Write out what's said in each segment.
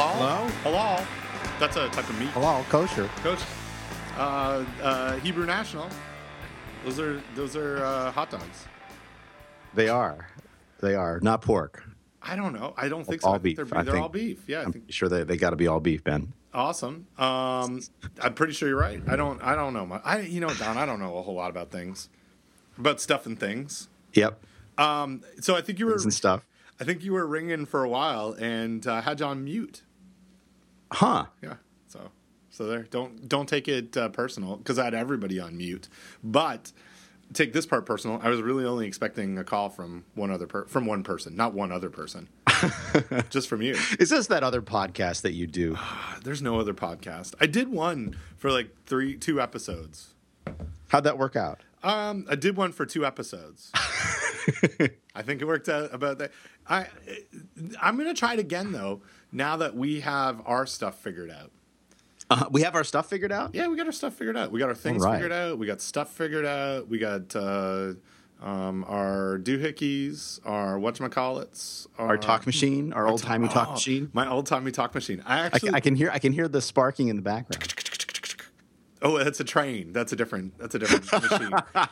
Hello. Hello? Hello? That's a type of meat. Hello, kosher. Coach, uh, uh, Hebrew National. Those are those are uh, hot dogs. They are. They are not pork. I don't know. I don't think so. All I think beef, They're, I they're think. all beef. Yeah, I I'm think sure they, they got to be all beef, Ben. awesome. Um, I'm pretty sure you're right. I don't. I don't know. My, I you know Don. I don't know a whole lot about things, about stuff and things. Yep. Um, so I think you were. Things and stuff. I think you were ringing for a while and uh, had you on mute. Huh. Yeah. So so there. Don't don't take it uh, personal because I had everybody on mute. But take this part personal. I was really only expecting a call from one other per- from one person, not one other person, just from you. Is this that other podcast that you do? There's no other podcast. I did one for like three two episodes. How'd that work out? Um, I did one for two episodes. I think it worked out about that. I I'm gonna try it again though. Now that we have our stuff figured out. Uh, we have our stuff figured out. Yeah, we got our stuff figured out. We got our things right. figured out. We got stuff figured out. We got uh, um, our doohickeys, our whatchamacallits, Our talk machine, our old timey talk Oh, machine. My old timey talk machine. I I actually. can, I can hear I can hear the sparking in the background. oh, that's a train. That's a different. That's a different machine.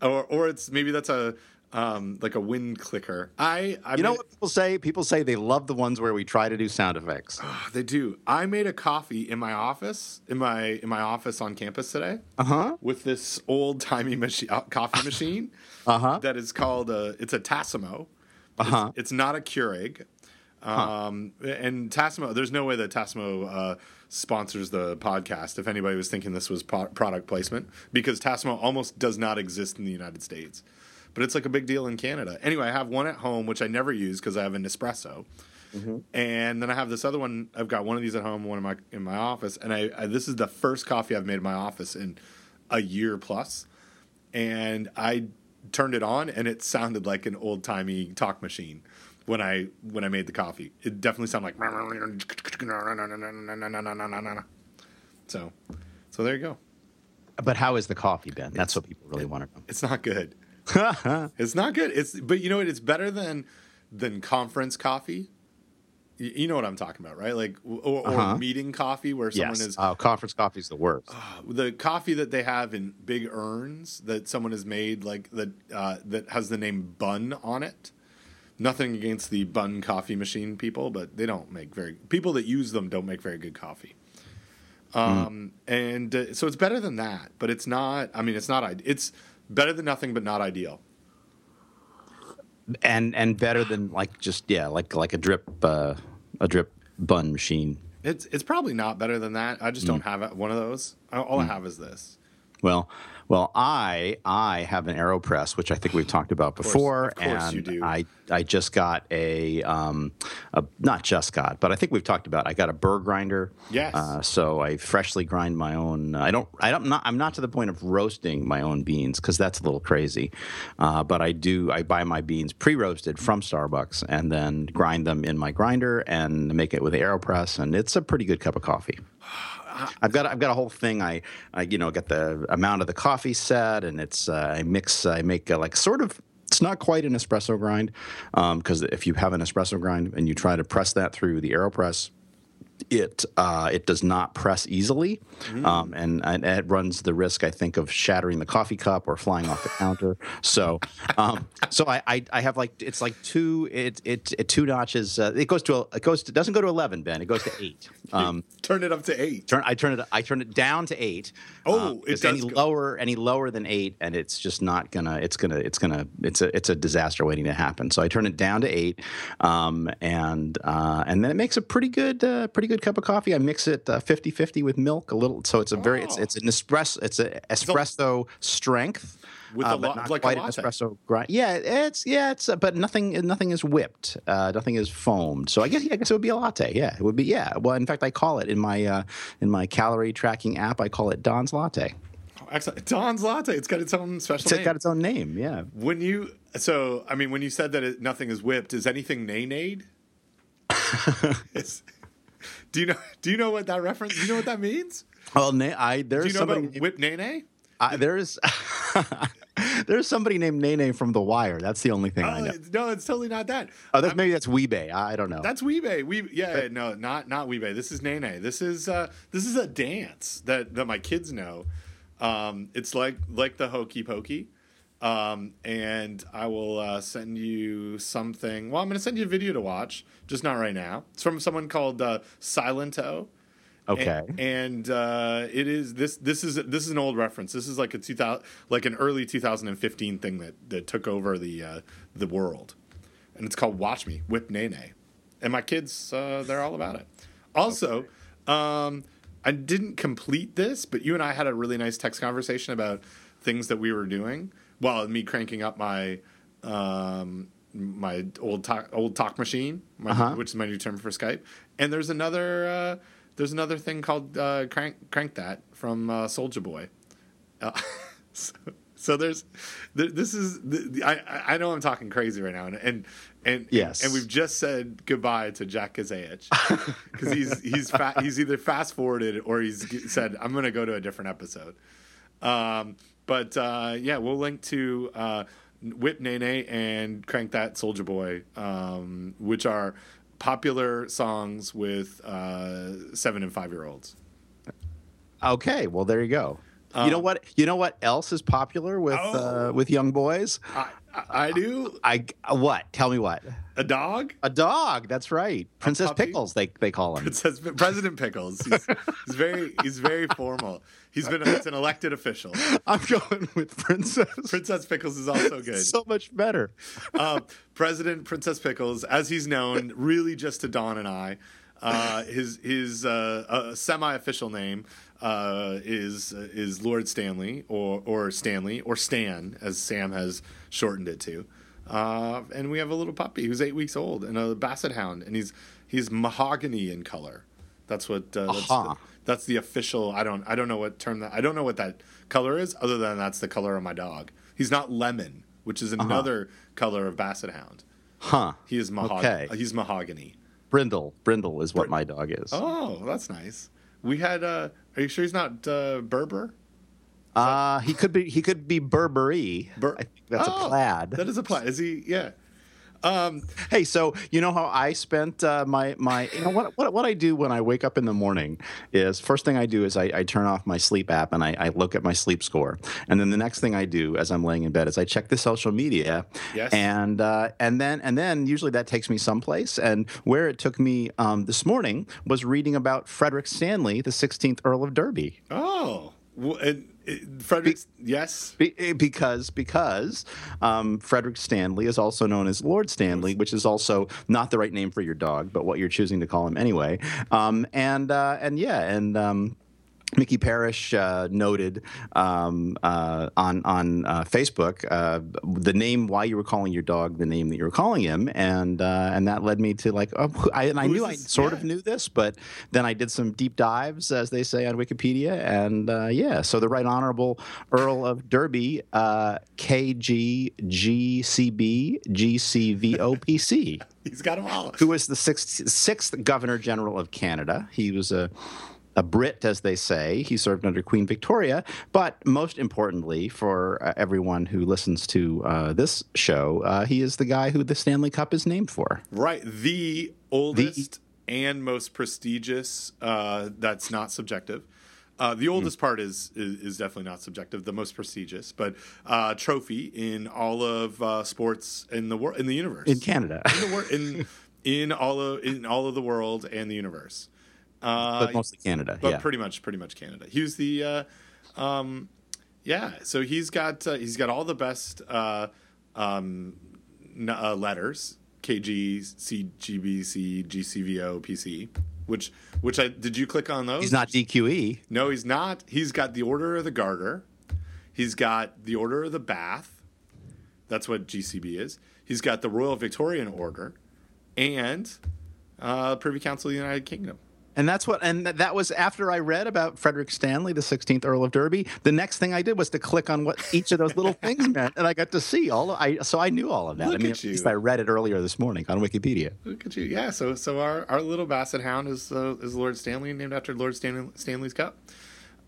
Or, or it's maybe that's a um, like a wind clicker. I, I You know made- what people say? People say they love the ones where we try to do sound effects. they do. I made a coffee in my office in my in my office on campus today. Uh huh. with this old timey machine, uh, coffee machine Uh-huh. that is called a, it's a Tassimo. Uh-huh. It's, it's not a Keurig. Um, And Tassimo, there's no way that Tassimo uh, sponsors the podcast. If anybody was thinking this was pro- product placement, because Tassimo almost does not exist in the United States, but it's like a big deal in Canada. Anyway, I have one at home which I never use because I have an Nespresso. Mm-hmm. And then I have this other one. I've got one of these at home, one in my in my office, and I, I this is the first coffee I've made in my office in a year plus. And I turned it on, and it sounded like an old timey talk machine when I when I made the coffee. It definitely sounded like. So, so there you go. But how is the coffee, Ben? That's what people really want to know. It's not good. It's not good. It's but you know what? It's better than than conference coffee. Y- You know what I'm talking about, right? Like or, or Uh-huh. meeting coffee where someone yes. is Uh, conference coffee is the worst. the coffee that they have in big urns that someone has made like that uh, that has the name Bunn on it. Nothing against the Bunn coffee machine people, but they don't make very people that use them don't make very good coffee. Um, and uh, so it's better than that, but it's not. I mean, it's not. It's better than nothing, but not ideal. and and better than like just yeah like like a drip uh, a drip Bunn machine. It's it's probably not better than that. I just don't have one of those. All I have is this. Well, well, I I have an Aeropress, which I think we've talked about before, of course and you do. I I just got a um a, not just got, but I think we've talked about. I got a burr grinder. Yes. Uh, so I freshly grind my own. I don't. I don't. Not, I'm not to the point of roasting my own beans because that's a little crazy. Uh, but I do. I buy my beans pre-roasted from Starbucks and then grind them in my grinder and make it with the Aeropress, and it's a pretty good cup of coffee. I've got I've got a whole thing. I, I you know get the amount of the coffee set, and it's uh, I mix. I make uh, like sort of. It's not quite an espresso grind because if you have an espresso grind and you try to press that through the Aeropress, it uh, it does not press easily, um, and, and it runs the risk, I think, of shattering the coffee cup or flying off the counter. So, um, so I, I I have like it's like two it it, it two notches. Uh, it goes to a, it goes to, doesn't go to eleven, Ben. It goes to eight. Um, Turn it up to eight. turn I turn it I turn it down to eight. Oh, it does any go- lower any lower than eight, and it's just not gonna it's gonna it's gonna it's a it's a disaster waiting to happen. So I turn it down to eight, um, and uh, and then it makes a pretty good uh, pretty good cup of coffee. I mix it uh, 50-50 with milk a little, so it's a very it's Oh. it's an espresso it's a espresso strength. With uh, a but lo- not like a quite an espresso grind. Yeah, it's yeah, it's uh, but nothing nothing is whipped. Uh, nothing is foamed. So I guess yeah, I guess it would be a latte. Yeah, it would be yeah. Well, in fact, I call it in my uh, in my calorie tracking app. I call it Don's Latte. Excellent. Don's Latte. It's got its own special It's name. got its own name. Yeah. When you so I mean when you said that it, nothing is whipped, is anything nay-nayed? Do you know do you know what that reference? Do you know what that means? Well, na- I there's Do you know somebody. about whip nay? I, there's There's somebody named Nene from The Wire. That's the only thing I Oh, know. it's- no, it's totally not that. Oh, that's, maybe that's Wee-Bey. I don't know. That's Wee-Bey. We yeah, no, not not Wee-Bey. This is Nene. This is uh this is a dance that that my kids know. Um it's like like the hokey pokey. Um and I will uh, send you something. Well, I'm going to send you a video to watch, just not right now. It's from someone called uh, Silento. okay. And, and uh, it is this this is this is an old reference. This is like a 2000 like an early 2015 thing that that took over the uh, the world. And it's called Watch Me Whip Nae Nae. And my kids uh, they're all about it. Also, um, I didn't complete this, but you and I had a really nice text conversation about things that we were doing while me cranking up my um, my old talk, old talk machine, my, Uh-huh. which is my new term for Skype. And there's another uh, there's another thing called uh, crank crank that from uh, Soulja Boy. Uh, so, so there's th- this is th- I I- know I'm talking crazy right now and and and, Yes. and we've just said goodbye to Jack Kazayich because he's he's fa- he's either fast forwarded or he's g- said I'm going to go to a different episode. Um, but uh, yeah, we'll link to uh, Whip Nae Nae and Crank That Soulja Boy, um, which are popular songs with uh, seven and five year olds. Okay, well there you go. you know what? You know what else is popular with Um, Oh. uh, with young boys? I, I, do I uh, what? Tell me what? a dog. A dog. That's right. Princess? Pickles. They they call him. It says President Pickles. He's, he's very he's very formal. He's been it's an elected official. I'm going with Princess. Princess Pickles is also good. so much better. uh, President Princess Pickles, as he's known, really just to Don and I. Uh, his his uh, uh, semi-official name uh, is is Lord Stanley or or Stanley or Stan, as Sam has shortened it to. Uh, and we have a little puppy who's eight weeks old and a basset hound, and he's he's mahogany in color. That's what uh, that's, Aha. the, that's the official. I don't I don't know what term that I don't know what that color is, other than that's the color of my dog. He's not lemon, which is another color of basset hound. Huh. He is mahog- Okay. He's mahogany. Brindle. Brindle is what my dog is. Oh, that's nice. We had. Uh, are you sure he's not uh, Berber? Uh, he could be he could be Burberry. Bur- I think that's Oh, a plaid. That is a plaid. Is he? Yeah. Hey, so you know how I spent uh, my my you know what, what what I do when I wake up in the morning is first thing I do is I, I turn off my sleep app and I, I look at my sleep score, and then the next thing I do as I'm laying in bed is I check the social media, Yes. and uh, and then and then usually that takes me someplace, and where it took me um, this morning was reading about Frederick Stanley, the 16th Earl of Derby. Oh. Well, and, Frederick. yes. Be- eh, because because um, Frederick Stanley is also known as Lord Stanley, which is also not the right name for your dog, but what you're choosing to call him anyway. Um, and uh, and yeah, and. Um, Mickey Parrish uh, noted um, uh, on on uh, Facebook uh, the name why you were calling your dog the name that you were calling him, and uh, and that led me to like oh, I, and I knew is I this? sort of knew this, but then I did some deep dives, as they say on Wikipedia, and uh, yeah, so the Right Honorable Earl of Derby, uh, KGGCB He's got them all. who was the sixth, sixth Governor General of Canada. He was a a Brit, as they say. He served under Queen Victoria. But most importantly, for uh, everyone who listens to uh, this show, uh, he is the guy who the Stanley Cup is named for. Right. The oldest and most prestigious. Uh, that's not subjective. Uh, the oldest part is, is is definitely not subjective. The most prestigious, but uh, trophy in all of uh, sports in the world in the universe In Canada. in the wor- in in all of in all of the world and the universe. Uh, but mostly Canada. but yeah. pretty much pretty much Canada. He was the uh, um, yeah. So he's got uh, he's got all the best uh, um, n- uh, letters K G C G B C G C V O P C. Which which I did you click on those? He's not DQE. No, he's not. He's got the Order of the Garter. He's got the Order of the Bath. That's what GCB is. He's got the Royal Victorian Order, and uh, Privy Council of the United Kingdom. And that's what, and that was after I read about Frederick Stanley, the 16th Earl of Derby. The next thing I did was to click on what each of those little things meant, and I got to see all. Of, I so I knew all of that. Look I mean, at least you. I read it earlier this morning on Wikipedia. Look at you. Yeah, so so our, our little basset hound is uh, is Lord Stanley, named after Lord Stanley, Stanley's Cup,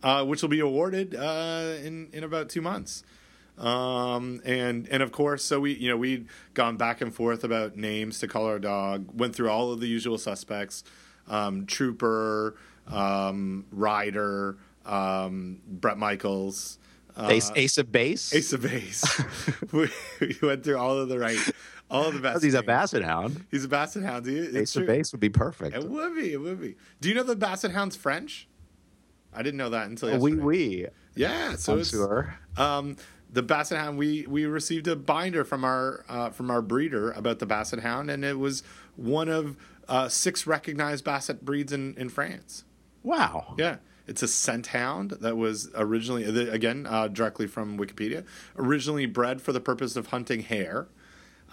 uh, which will be awarded uh, in in about two months. Um, and and of course, so we you know we'd gone back and forth about names to call our dog. Went through all of the usual suspects: um, Trooper, um, Ryder, um, Bret Michaels. Uh, Ace, Ace of Base. Ace of Base. we, we went through all of the right, all of the best. He's a. Basset Hound. He's a Basset Hound. It's Ace true. of Base would be perfect. It would be. It would be. Do you know the Basset Hound's French? I didn't know that until Oh, yesterday. Oui, oui. Yeah. So I'm it's sure. um, the Basset Hound. We we received a binder from our uh, from our breeder about the Basset Hound, and it was one of uh, six recognized Basset breeds in in France. Wow. Yeah. It's a scent hound that was originally, again, uh, directly from Wikipedia, originally bred for the purpose of hunting hare.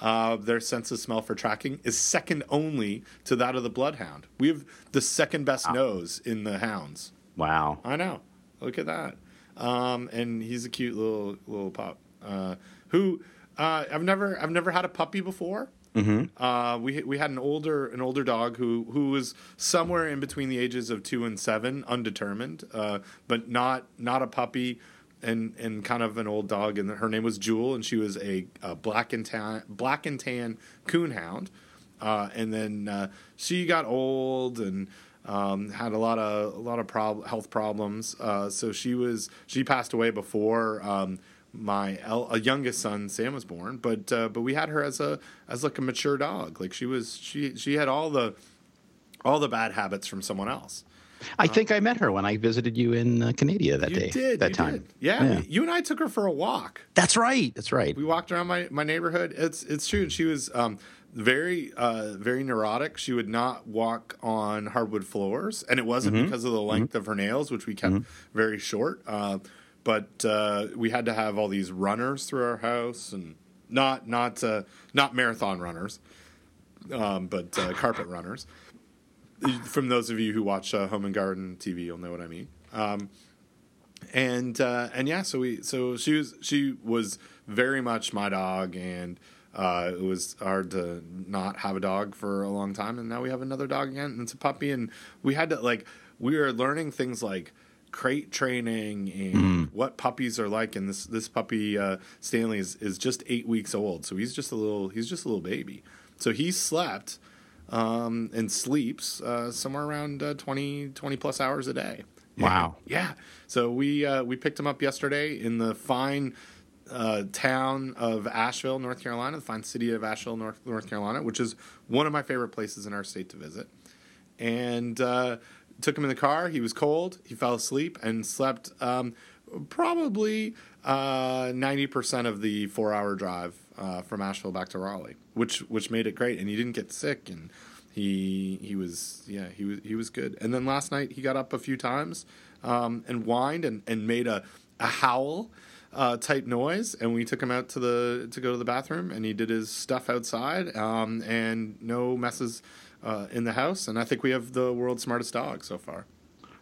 Uh, their sense of smell for tracking is second only to that of the bloodhound. We have the second best nose in the hounds. Wow. I know. Look at that. Um, and he's a cute little little pup. Uh, who uh, I've never I've never had a puppy before. Mm-hmm. Uh, we we had an older an older dog who who was somewhere in between the ages of two and seven, undetermined, uh, but not not a puppy. And, and kind of an old dog, and her name was Jewel, and she was a, a black and tan black and tan coonhound. Uh, and then uh, she got old and um, had a lot of a lot of prob- health problems. Uh, so she was she passed away before um, my el- a youngest son Sam was born. But uh, but we had her as a as like a mature dog. Like she was she she had all the all the bad habits from someone else. I think I met her when I visited you in uh, Canada that day. did that time. did. Yeah, Yeah. we- you and I took her for a walk. That's right. That's right. we walked around my, my neighborhood. It's it's true. She was um, very uh, very neurotic. She would not walk on hardwood floors, and it wasn't because of the length of her nails, which we kept very short. Uh, but uh, we had to have all these runners through our house, and not not uh, not marathon runners, um, but uh, carpet runners. From those of you who watch uh, Home and Garden TV, you'll know what I mean. Um, and uh, and yeah, so we so she was she was very much my dog, and uh, it was hard to not have a dog for a long time, and now we have another dog again, and it's a puppy, and we had to like we were learning things like crate training and what puppies are like, and this this puppy uh, Stanley is is just eight weeks old, so he's just a little he's just a little baby, so he slept um, and sleeps uh, somewhere around uh, 20, 20 plus hours a day. Wow. Yeah. So we uh, we picked him up yesterday in the fine uh, town of Asheville, North Carolina, the fine city of Asheville, North North Carolina, which is one of my favorite places in our state to visit. And uh, took him in the car. He was cold. He fell asleep and slept um, probably uh, ninety percent of the four hour drive uh, from Asheville back to Raleigh, which which made it great. And he didn't get sick and he he was yeah he was he was good and then last night he got up a few times um, and whined and, and made a, a howl uh, type noise and we took him out to the to go to the bathroom and he did his stuff outside um, and no messes uh, in the house and I think we have the world's smartest dog so far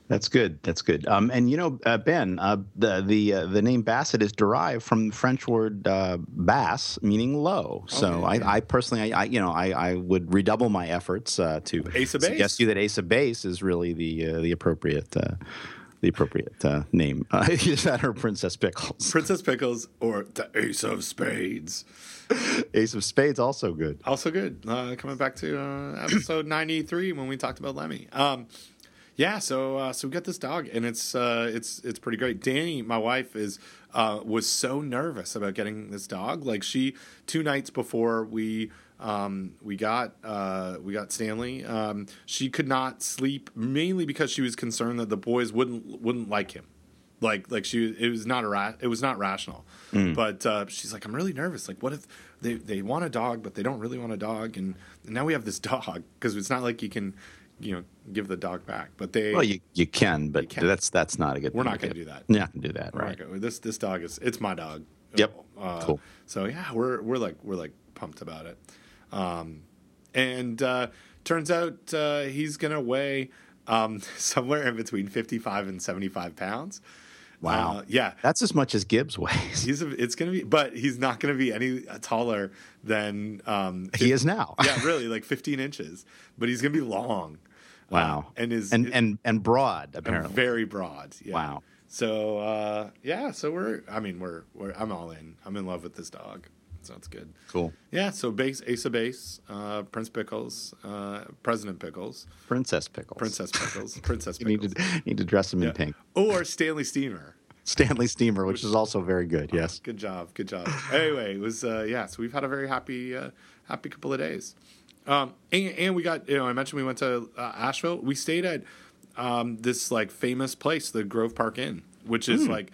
That's good. That's good. Um, and you know, uh, Ben, uh, the the uh, the name Basset is derived from the French word uh, bass, meaning low. So Okay, yeah. I, I personally, I, I you know, I, I would redouble my efforts uh, to Ace of suggest to you that Ace of Base is really the uh, the appropriate uh, the appropriate uh, name. Uh, is that or Princess Pickles? Princess Pickles or the Ace of Spades Ace of Spades also good. Also good. Uh, coming back to uh, episode ninety three when we talked about Lemmy. Um, yeah, so uh, so we got this dog, and it's uh, it's it's pretty great. Danny, my wife, is uh, was so nervous about getting this dog. Like she, two nights before we um, we got uh, we got Stanley, um, she could not sleep mainly because she was concerned that the boys wouldn't wouldn't like him like like she it was not a ra- it was not rational but uh, she's like i'm really nervous like what if they they want a dog but they don't really want a dog and, and now we have this dog because it's not like you can you know give the dog back but they Well, you you can, but can. that's that's not a good. we're thing not going to do. that You're not gonna do that, right? gonna- this this dog is it's my dog Yep. uh, Cool. so yeah we're we're like we're like pumped about it um and uh turns out uh he's gonna weigh um somewhere in between 55 and 75 pounds Wow. Uh, yeah That's as much as Gibbs weighs. He's a, it's gonna be, but he's not gonna be any taller than um. He is now. yeah, really, like 15 inches, but he's gonna be long. Wow. Uh, and is and and and broad apparently. very broad. Yeah. Wow. So uh, yeah, so we're. I mean, we're. we're. I'm all in. I'm in love with this dog. Sounds good. Cool. Yeah. So base Ace of Base, uh, Prince Pickles, uh, President Pickles, Princess Pickles. Princess Pickles, Princess You need Pickles, to need to dress them in pink. or Stanley Steamer. Stanley Steamer, which is also very good. Yes. Good job. Good job. anyway, it was uh, yeah. So we've had a very happy uh, happy couple of days. Um, and, and we got you know I mentioned we went to uh, Asheville. We stayed at um, this like famous place, the Grove Park Inn, which is like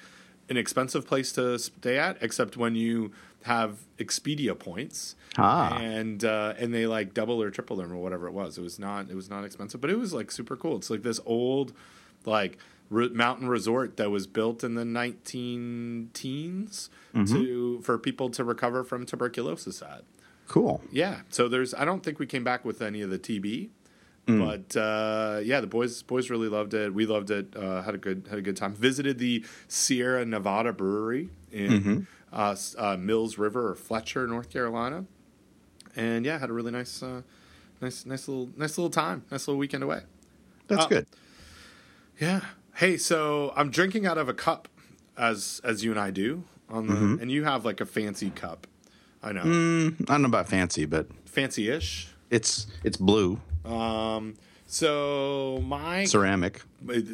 an expensive place to stay at, except when you have Expedia points. Ah. And uh, and they like double or triple them or whatever it was. It was not it was not expensive, but it was like super cool. It's like this old like re- mountain resort that was built in the 19 teens to for people to recover from tuberculosis at. Cool. Yeah. So there's I don't think we came back with any of the TB. But uh, yeah, the boys boys really loved it. We loved it. Uh, had a good had a good time. Visited the Sierra Nevada Brewery in uh, s- uh, Mills River or Fletcher, North Carolina, and yeah, had a really nice uh, nice nice little nice little time. Nice little weekend away. That's Uh, good. Yeah. Hey, so I'm drinking out of a cup, as as you and I do on the, and you have like a fancy cup. I know, I don't know about fancy, but fancy-ish. it's it's blue Um, so my ceramic.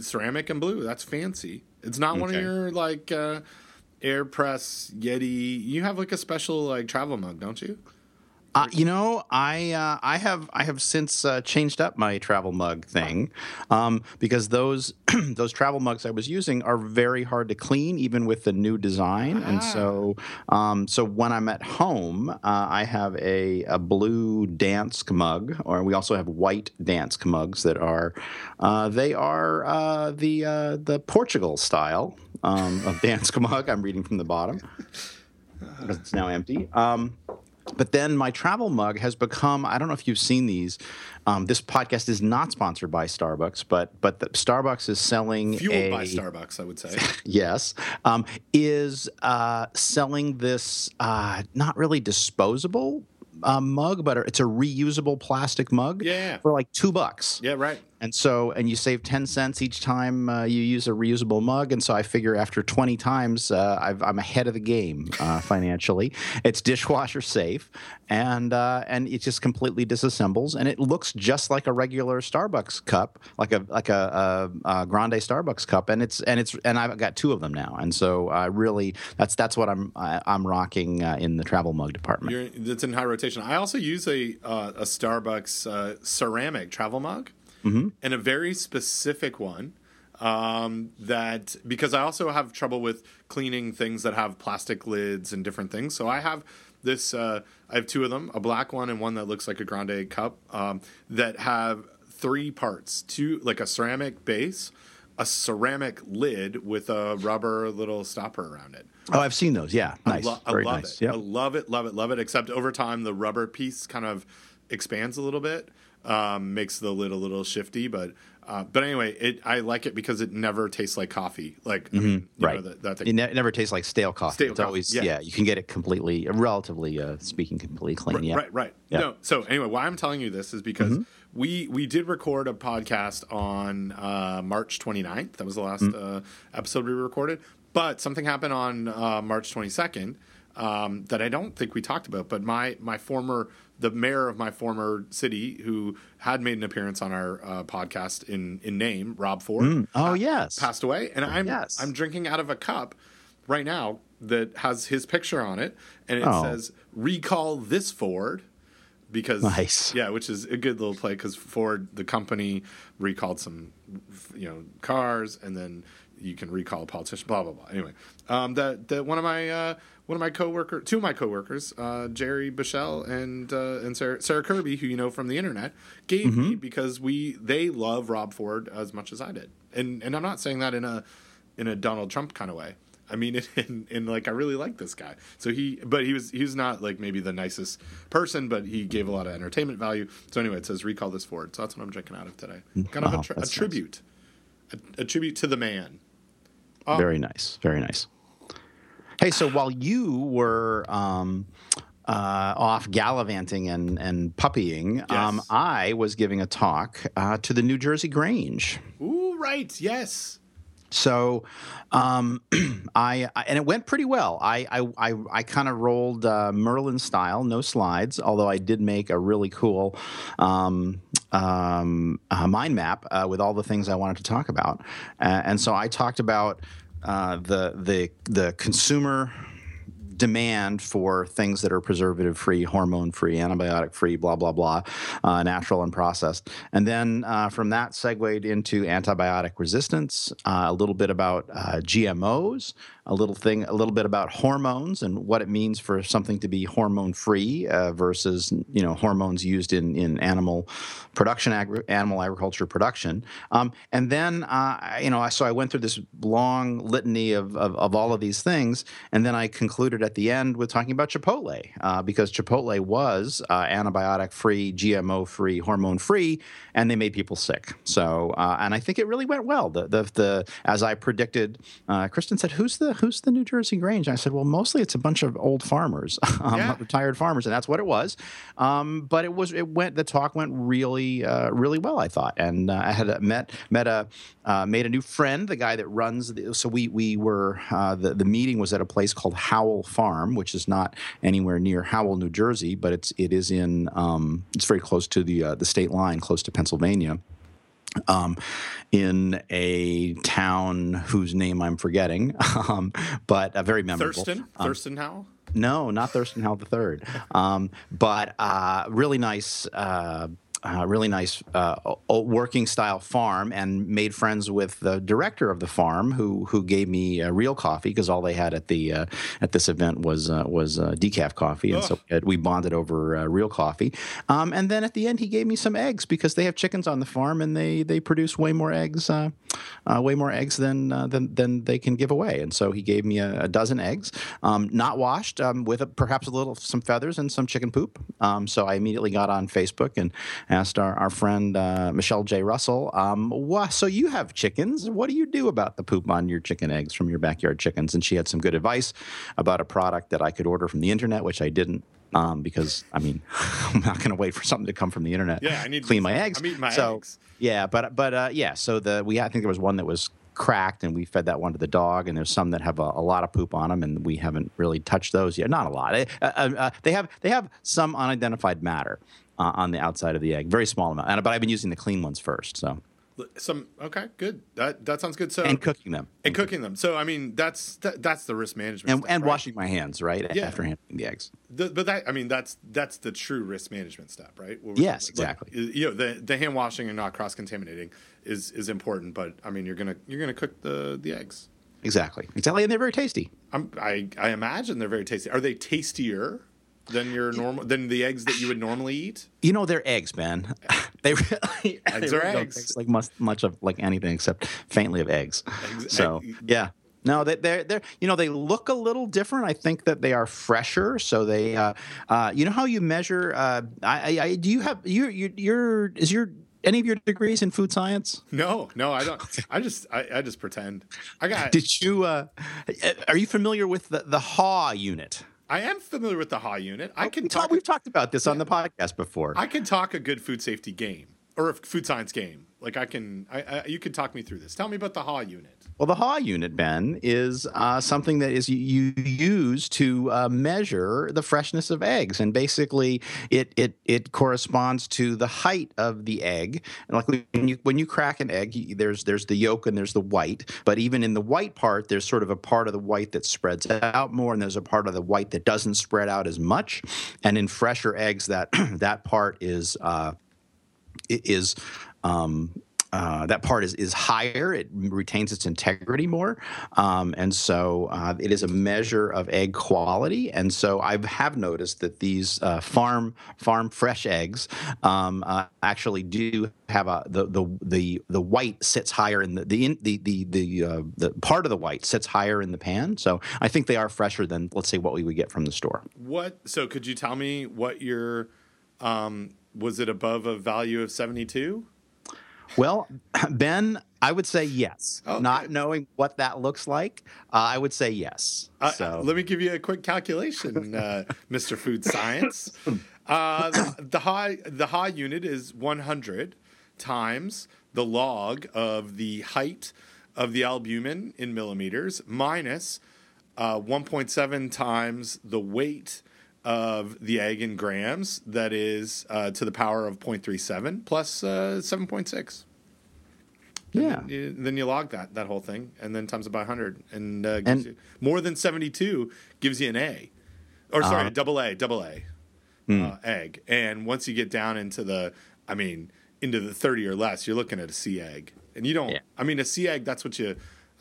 ceramic and blue. That's fancy. It's not one of your like uh, air press Yeti. You have like a special like travel mug, don't you? Uh, you know, I uh, I have I have since uh, changed up my travel mug thing um, because those those travel mugs I was using are very hard to clean, even with the new design. And so um, so when I'm at home, uh, I have a, a blue Dansk mug, or we also have white Dansk mugs that are uh, they are uh, the uh, the Portugal style um, of Dansk mug. I'm reading from the bottom because it's now empty. Um, but then my travel mug has become I don't know if you've seen these. Um, this podcast is not sponsored by Starbucks, but but the, Starbucks is selling Fueled a, by Starbucks, I would say. yes, um, is uh, selling this uh, not really disposable uh, mug, but it's a reusable plastic mug Yeah. for like two bucks. yeah, right. And so, and you save 10 cents each time uh, you use a reusable mug. And so I figure after 20 times, uh, I've, I'm ahead of the game uh, financially. It's dishwasher safe and, uh, and it just completely disassembles. And it looks just like a regular Starbucks cup, like a, like a, a, a grande Starbucks cup. And it's, and it's, and I've got two of them now. And so I really, that's, that's what I'm, I, I'm rocking uh, in the travel mug department. You're, it's in high rotation. I also use a uh, a Starbucks ceramic travel mug, and a very specific one um, that because I also have trouble with cleaning things that have plastic lids and different things. So I have this. Uh, I have two of them: a black one and one that looks like a grande cup um, that have three parts: two like a ceramic base. A ceramic lid with a rubber little stopper around it. Oh, I've seen those. Yeah. Nice. I, lo- I Very love nice. it. Yep. I love it, love it, love it. Except over time, the rubber piece kind of expands a little bit, um, makes the lid a little shifty. But uh, but anyway, it I like it because it never tastes like coffee. Like I mean, Mm-hmm. right. know, that, that thing. It, ne- it never tastes like stale coffee. Stale it's coffee, always yeah. yeah. You can get it completely, relatively uh, speaking, completely clean. yeah. Right, right. Yeah. No. So anyway, why I'm telling you this is because Mm-hmm. we we did record a podcast on uh, March 29th. That was the last Mm-hmm. uh, episode we recorded. But something happened on uh, March 22nd um, that I don't think we talked about. But my my former the mayor of my former city who had made an appearance on our uh, podcast in in name Rob Ford Oh yes. passed away, and I'm Yes. I'm drinking out of a cup right now that has his picture on it, and it Oh. says "Recall this Ford." Because Nice. yeah, which is a good little play because Ford, the company, recalled some, you know, cars, and then you can recall a politician. Blah blah blah. Anyway, um, that that one of my uh, one of my coworker, two of my coworkers, uh, Jerry Bichelle and uh, and Sarah, Sarah Kirby, who you know from the internet, gave me because we they love Rob Ford as much as I did, and and I'm not saying that in a in a Donald Trump kind of way. I mean, it in, in like I really like this guy. So he, but he was he was not like maybe the nicest person, but he gave a lot of entertainment value. So anyway, it says recall this Ford. So that's what I'm drinking out of today. Kind of a, tri- a nice. tribute, a, a tribute to the man. Oh. Very nice. Very nice. Hey, so while you were um, uh, off gallivanting and, and puppying, um, I was giving a talk uh, to the New Jersey Grange. Ooh, right, yes. so um, I, I, and it went pretty well. I I I, I kind of rolled uh, Merlin style, no slides. Although I did make a really cool um, um, uh, mind map uh, with all the things I wanted to talk about, and so I talked about uh, the the the consumer demand for things that are preservative free, hormone free, antibiotic free, blah, blah, blah, uh, natural and processed. And then uh, from that, segued into antibiotic resistance, uh, a little bit about uh, GMOs, a little thing, a little bit about hormones and what it means for something to be hormone free uh, versus you know hormones used in in animal production, agri- animal agriculture production. Um, and then uh, you know, so I went through this long litany of, of, of all of these things, and then I concluded at the end with talking about Chipotle uh, because Chipotle was uh, antibiotic free, GMO free, hormone free, and they made people sick. So, uh, and I think it really went well. The the, the as I predicted, uh, Kristen said, "Who's the who's the New Jersey Grange? And I said, well, mostly it's a bunch of old farmers, um, yeah. retired farmers, and that's what it was. Um, but it was it went the talk went really uh, really well, I thought, and uh, I had met met a uh, made a new friend, the guy that runs. The, so we we were uh, the the meeting was at a place called Howell Farm, which is not anywhere near Howell, New Jersey, but it's it is in um, it's very close to the uh, the state line, close to Pennsylvania um, in a town whose name I'm forgetting, um, but a very memorable. Thurston, um, Thurston Howell. No, not Thurston Howell III. Um, but uh, really nice. Uh, uh, really nice uh, working style farm and made friends with the director of the farm who who gave me uh, real coffee because all they had at the uh, at this event was uh, was uh, decaf coffee. And so we bonded over real coffee. Um, and then at the end he gave me some eggs because they have chickens on the farm and they they produce way more eggs way more eggs than than than they can give away. And so he gave me a, a dozen eggs um, not washed um, with a, perhaps a little some feathers and some chicken poop. Um, so I immediately got on Facebook and asked our, our friend uh, Michelle J. Russell, um, so you have chickens. What do you do about the poop on your chicken eggs from your backyard chickens? And she had some good advice about a product that I could order from the internet, which I didn't. Um, because I mean, I'm not going to wait for something to come from the internet. Yeah, I need to clean my eggs. I'm eating my so, eggs. Yeah, but but uh, yeah. So the we I think there was one that was cracked and we fed that one to the dog and there's some that have a, a lot of poop on them and we haven't really touched those yet not a lot uh, uh, uh, they have they have some unidentified matter uh, on the outside of the egg. Very small amount. And, but I've been using the clean ones first. So some okay, good. That that sounds good. So and cooking them and cooking them. So I mean, that's that, that's the risk management and, step, and right? washing my hands right yeah. after handling the eggs. The, but that I mean, that's that's the true risk management step, right? yes, like, exactly. You know, the the hand washing and not cross contaminating is is important. But I mean, you're gonna you're gonna cook the the eggs. Exactly, exactly, and they're very tasty. I'm, I I imagine they're very tasty. Are they tastier? Than your normal than the eggs that you would normally eat? You know, they're eggs, man. they really eggs they are eggs. Like much much of like anything except faintly of eggs. eggs so yeah. No, they, they're they're you know they look a little different. I think that they are fresher. So they, uh, uh, you know how you measure. Uh, I, I do you have you you your is your any of your degrees in food science? No, no, I don't. I just I, I just pretend. I got. Did you? Uh, are you familiar with the the HAW unit? I am familiar with the HA unit. I can we talk. We've talked about this on the podcast before. I can talk a good food safety game or a food science game. Like I can, I, I, you can talk me through this. Tell me about the HA unit. Well, the HA unit, Ben, is uh, something that is you use to uh, measure the freshness of eggs, and basically it it it corresponds to the height of the egg. And like when you when you crack an egg, there's there's the yolk and there's the white, but even in the white part, there's sort of a part of the white that spreads out more, and there's a part of the white that doesn't spread out as much. And in fresher eggs, that that part is uh, is um, uh, that part is, is higher. It retains its integrity more. Um, and so uh, it is a measure of egg quality. And so I have noticed that these uh, farm farm fresh eggs um, uh, actually do have a the, the the the white sits higher in the the the the the, uh, the part of the white sits higher in the pan. So I think they are fresher than let's say what we would get from the store. What? So could you tell me what your um, was it above a value of seventy two? Well, Ben, I would say yes. Oh, Not knowing what that looks like, uh, I would say yes. Uh, so let me give you a quick calculation, uh, Mr. Food Science. Uh, the, the high the high unit is 100 times the log of the height of the albumen in millimeters minus uh, 1.7 times the weight of the egg in grams. That is uh, to the power of 0.37 plus uh, 7.6. Yeah. You- then you log that that whole thing, and then times it by 100, and, uh, gives And- you, more than 72 gives you an A, or sorry, Uh-huh. a double A, double A Hmm. uh, egg. And once you get down into the, I mean, into the 30 or less, you're looking at a C egg, and you don't. Yeah. I mean, a C egg. That's what you.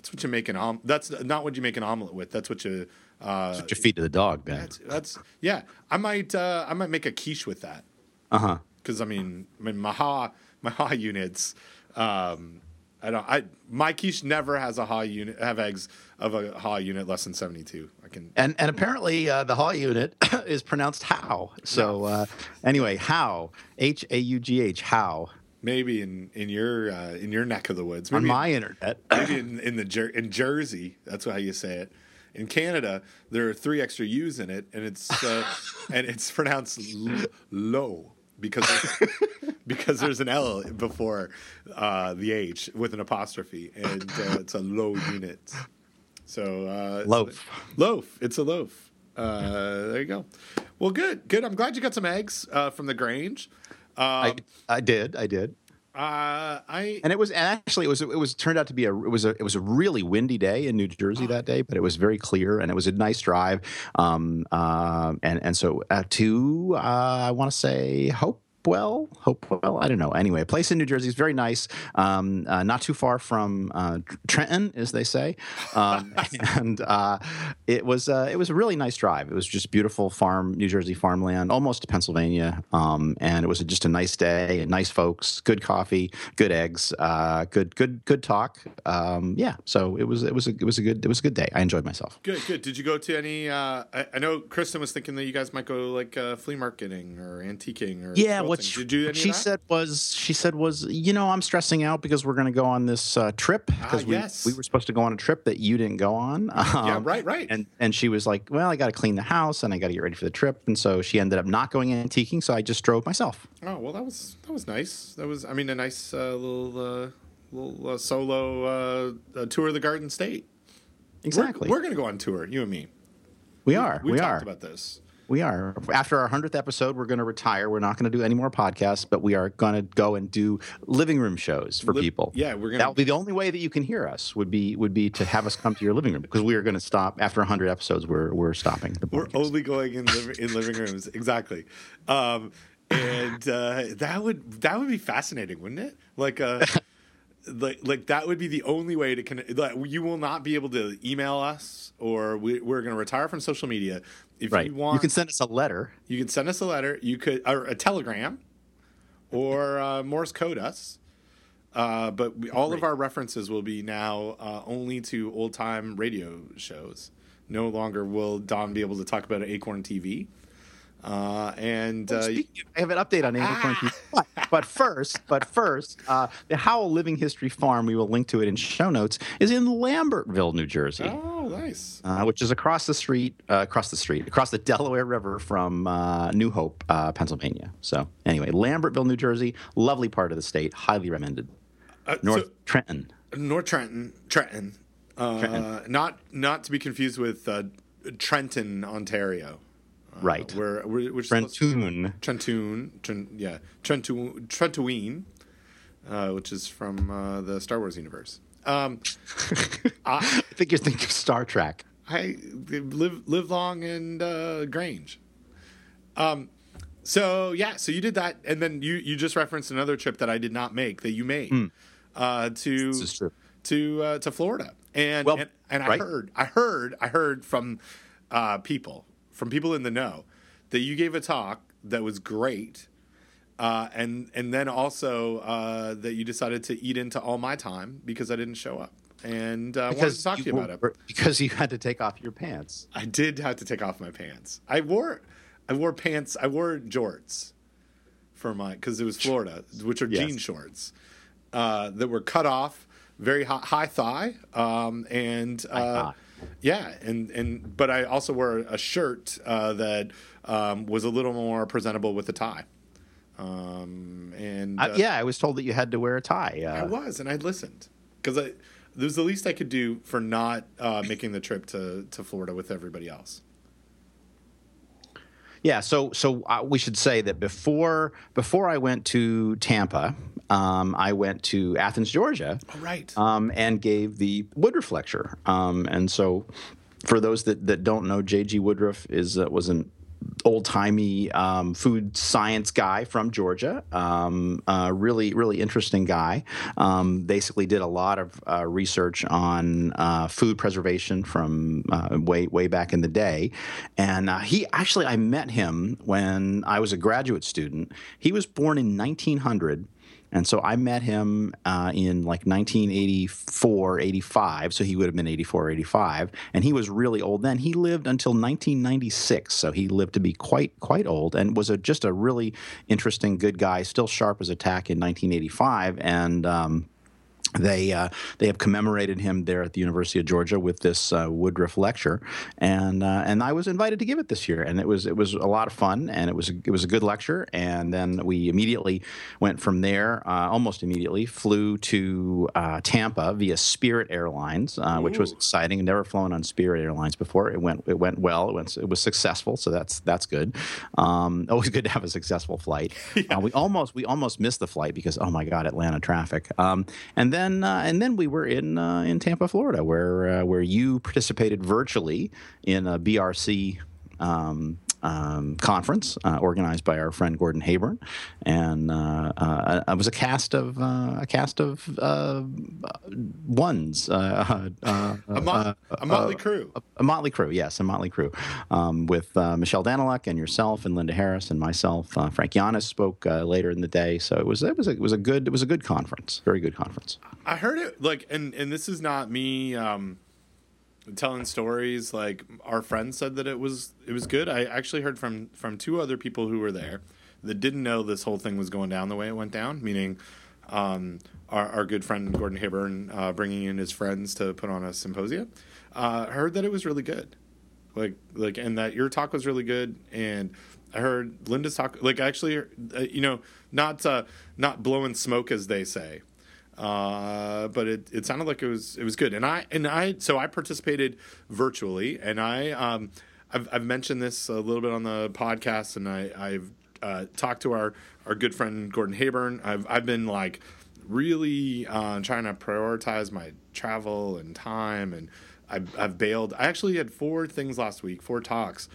That's what you make an om. That's not what you make an omelet with. That's what you. Uh, Put your feet to the dog, Ben. that's, that's yeah. I might. Uh, I might make a quiche with that Uh huh. because I mean, I mean, my ha, my ha units. Um, I don't. I my quiche never has a ha unit have eggs of a ha unit less than seventy two. I can. And and apparently uh, the Haw unit is pronounced how. So uh, anyway, how H A U G H how Maybe in in your uh, in your neck of the woods. on Maybe my internet. maybe in, in the Jer- in Jersey, that's how you say it. In Canada, there are three extra U's in it, and it's uh, and it's pronounced l- low because there's, because there's an L before uh, the H with an apostrophe, and uh, it's a low unit. So uh, Loaf. loaf. It's a loaf. Uh, there you go. Well, good, good. I'm glad you got some eggs uh, from the Grange. I, Um, I did, I did. uh, I And it was and actually it was it was turned out to be a it was a it was a really windy day in New Jersey that day, but it was very clear and it was a nice drive. Um, um, and and so uh, to uh, I want to say Hopewell, Hopewell, I don't know. Anyway, a place in New Jersey is very nice, um, uh, not too far from uh, Trenton, as they say, um, and uh, it was uh, it was a really nice drive. It was just beautiful farm, New Jersey farmland, almost to Pennsylvania, um, and it was just a nice day, and nice folks, good coffee, good eggs, uh, good good good talk. Um, yeah, so it was it was a, it was a good it was a good day. I enjoyed myself. Good, good. Did you go to any? Uh, I, I know Kristen was thinking that you guys might go like uh, flea marketing or antiquing or Yeah. What she, you do any she said was she said was you know I'm stressing out because we're going to go on this uh, trip because Ah, we yes. we were supposed to go on a trip that you didn't go on. yeah, Um, right, right. And and she was like, well, I got to clean the house and I got to get ready for the trip, and so she ended up not going antiquing. So I just drove myself. oh well, that was that was nice. That was, I mean, a nice uh, little uh, little uh, solo uh, tour of the Garden State. We're- Exactly, We're, gonna go on tour, you and me. we are, We, we talked are, about this. We are. After our hundredth episode, we're going to retire. We're not going to do any more podcasts, but we are going to go and do living room shows for Li- people. Yeah, we're gonna. That'll be the only way that you can hear us. Would be would be to have us come to your living room because we are going to stop after hundred episodes. We're we're stopping. The We're only going in liv- in living rooms, exactly. Um, and uh, that would that would be fascinating, wouldn't it? Like uh like like that would be the only way to connect. Like, you will not be able to email us, or we, we're going to retire from social media. If right. you want, you can send us a letter. you can send us a letter. You could or a telegram, or uh, Morse code us. Uh, but we, all of our references will be now uh, only to old time radio shows. No longer will Don be able to talk about Acorn TV. Uh, and uh, Speaking I have an update on Acorn TV. But, but first, but first, uh, the Howell Living History Farm. We will link to it in show notes. Is in Lambertville, New Jersey. oh, nice. uh, which is across the street, uh, across the street, across the Delaware River from uh, New Hope, uh, Pennsylvania. So anyway, Lambertville, New Jersey, lovely part of the state, highly recommended. Uh, North so- Trenton. North Trenton, Trenton, uh, Trenton. not not to be confused with uh, Trenton, Ontario. Uh, Right. Where we're, we're Trenton. Trentoon, Trent, yeah, Trentoon, Trentoween, uh, which is from uh, the Star Wars universe. Um, I think you're thinking of Star Trek. I live live long and uh, Grange. Um, so yeah, so you did that, and then you you just referenced another trip that I did not make that you made uh, to. This is true. to uh, to Florida, and Well, and, and I right. heard I heard I heard from uh, people from people in the know that you gave a talk that was great. Uh, and and then also uh, that you decided to eat into all my time because I didn't show up, and uh, I wanted to talk to you about it. because you had to take off your pants. I did have to take off my pants. I wore I wore pants. I wore jorts for my because it was Florida, which are Yes. jean shorts uh, that were cut off, very high, high thigh, um, and uh. Yeah, and and but I also wore a shirt uh, that um, was a little more presentable with a tie. Um, and Uh, yeah, I was told that you had to wear a tie. I Uh, was, and I listened because I it was the least I could do for not uh, making the trip to to Florida with everybody else. Yeah, so so uh, we should say that before before I went to Tampa, um, I went to Athens, Georgia, oh, right, um, and gave the Woodruff lecture. Um, and so, for those that, that don't know, J.G. Woodruff is uh, was an old timey um, food science guy from Georgia. Um, uh, really, really interesting guy. Um, basically, did a lot of uh, research on uh, food preservation from uh, way way back in the day. And uh, he actually, I met him when I was a graduate student. He was born in 1900 and so I met him uh, in like 1984, 85. So he would have been 84, 85. And he was really old then. He lived until 1996. So he lived to be quite, quite old and was a, just a really interesting, good guy, still sharp as a tack in 1985. And, um, they uh, they have commemorated him there at the University of Georgia with this uh, Woodruff lecture, and uh, and I was invited to give it this year, and it was it was a lot of fun, and it was a, it was a good lecture, and then we immediately went from there, uh, almost immediately flew to uh, Tampa via Spirit Airlines, uh, which was exciting. Never flown on Spirit Airlines before. It went it went well. It went it was successful, so that's that's good. Um, always good to have a successful flight. Yeah. we almost we almost missed the flight because oh my god, Atlanta traffic, um, and then then uh, and then we were in uh, in Tampa, Florida, where uh, where you participated virtually in a BRC. Um, um, conference uh, organized by our friend Gordon Hayburn, and uh, uh, it was a cast of uh, a cast of uh, ones, uh, a, mot- a, motley crew, a, a, motley crew, yes, a motley crew, um, with Michelle Danyluk and yourself and Linda Harris and myself. Frank Yiannas spoke later in the day, so it was it was a, it was a good it was a good conference, very good conference. I heard it like, and and this is not me. Um telling stories like our friends said that it was it was good. I actually heard from from two other people who were there that didn't know this whole thing was going down the way it went down meaning um, our, our, good friend gordon hayburn uh, bringing in his friends to put on a symposium uh, heard that it was really good. Like like and that your talk was really good and i heard linda's talk like actually uh, you know not uh, not blowing smoke as they say uh, but it, it sounded like it was it was good, and I and I so I participated virtually, and I um, I've, I've mentioned this a little bit on the podcast, and I I've uh, talked to our our good friend Gordon Hayburn. I've I've been like really uh, trying to prioritize my travel and time, and I've, I've bailed. I actually had four things last week, four talks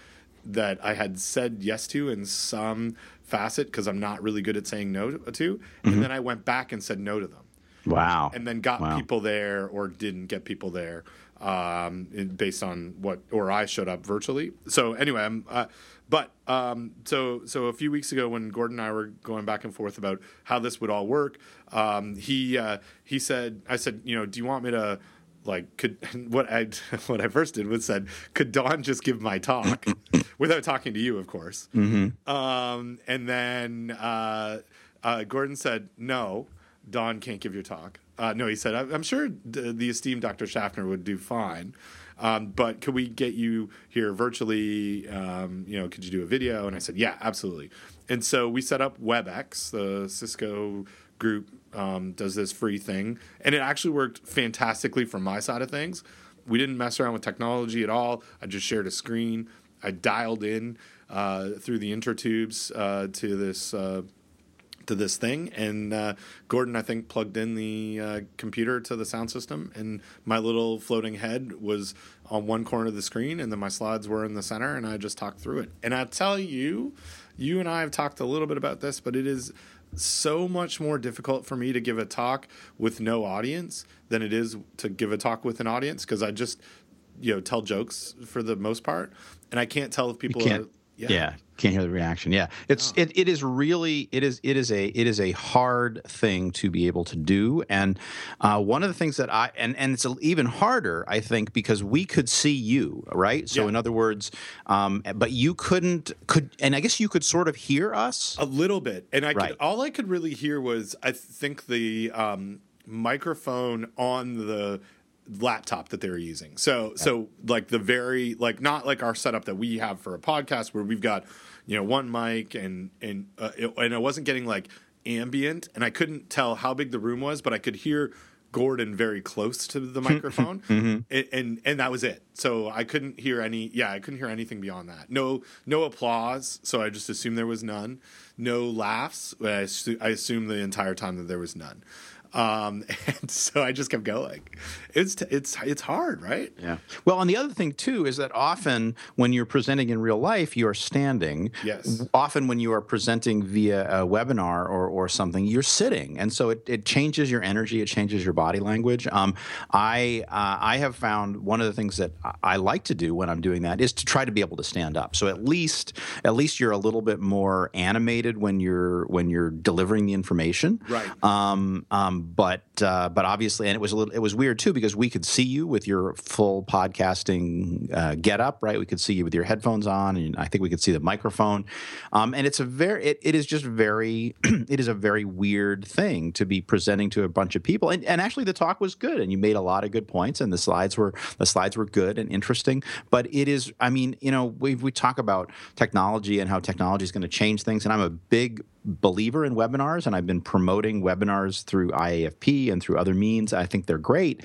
that I had said yes to in some facet because I'm not really good at saying no to, mm-hmm. and then I went back and said no to them. Wow. And then got wow. people there or didn't get people there um, based on what, or I showed up virtually. So anyway, I'm, uh, but um, so so a few weeks ago when Gordon and I were going back and forth about how this would all work, um, he uh, he said, I said, you know, do you want me to like could what I what I first did was said, could Don just give my talk without talking to you, of course. Mm-hmm. Um, and then uh, uh Gordon said no. Don can't give your talk. Uh, no, he said, I'm sure d- the esteemed Dr. Schaffner would do fine. Um, but could we get you here virtually? Um, you know, could you do a video? And I said, yeah, absolutely. And so we set up WebEx, the Cisco group um, does this free thing. And it actually worked fantastically from my side of things. We didn't mess around with technology at all. I just shared a screen. I dialed in uh, through the intertubes uh, to this uh, to this thing. And uh, Gordon, I think, plugged in the uh, computer to the sound system, and my little floating head was on one corner of the screen, and then my slides were in the center, and I just talked through it. And I tell you, you and I have talked a little bit about this, but it is so much more difficult for me to give a talk with no audience than it is to give a talk with an audience because I just you know tell jokes for the most part and I can't tell if people are yeah. yeah. Can't hear the reaction. Yeah. It's it, it is really it is it is a it is a hard thing to be able to do. And uh, one of the things that I and, and it's even harder, I think, because we could see you, right? So yeah. in other words, um, but you couldn't could and I guess you could sort of hear us? A little bit. And I right. could all I could really hear was I think the um, microphone on the laptop that they were using. So yeah. so like the very like not like our setup that we have for a podcast where we've got you know one mic and and uh, it, and I wasn't getting like ambient and I couldn't tell how big the room was, but I could hear Gordon very close to the microphone, Mm-hmm. and, and and that was it. So I couldn't hear any. Yeah, I couldn't hear anything beyond that. No, no applause. So I just assumed there was none. No laughs. I, assu- I assumed the entire time that there was none. Um, and so I just kept going. It's it's it's hard, right? Yeah. Well, and the other thing too is that often when you're presenting in real life, you are standing. Yes. Often when you are presenting via a webinar or, or something, you're sitting, and so it, it changes your energy, it changes your body language. Um, I uh, I have found one of the things that I- like to do when I'm doing that is to try to be able to stand up. So at least at least you're a little bit more animated when you're when you're delivering the information. Right. Um, um, but uh, but obviously, and it was a little, it was weird too because we could see you with your full podcasting uh, get up, right? We could see you with your headphones on, and I think we could see the microphone. Um, and it's a very, it, it is just very, it is a very weird thing to be presenting to a bunch of people. And, and actually, the talk was good, and you made a lot of good points, and the slides were the slides were good and interesting. But it is, I mean, you know, we we talk about technology and how technology is going to change things, and I'm a big believer in webinars and I've been promoting webinars through IAFP and through other means. I think they're great,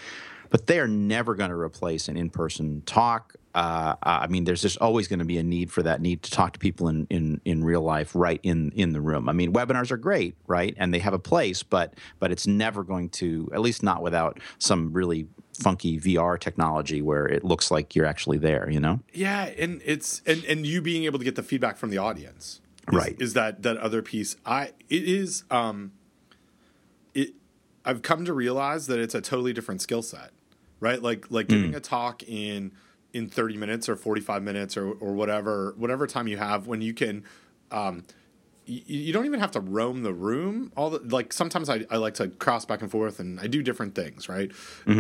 but they are never going to replace an in-person talk. Uh, I mean, there's just always going to be a need for that need to talk to people in, in, in real life, right in, in the room. I mean, webinars are great, right, and they have a place, but but it's never going to, at least not without some really funky VR technology where it looks like you're actually there. You know? Yeah, and it's and and you being able to get the feedback from the audience, is, Right. Is that that other piece? I it is um, it. I've come to realize that it's a totally different skill set, right? Like like giving a talk in in thirty minutes or forty five minutes or or whatever whatever time you have when you can. Um, you, you don't even have to roam the room all the like sometimes I, I like to cross back and forth and i do different things right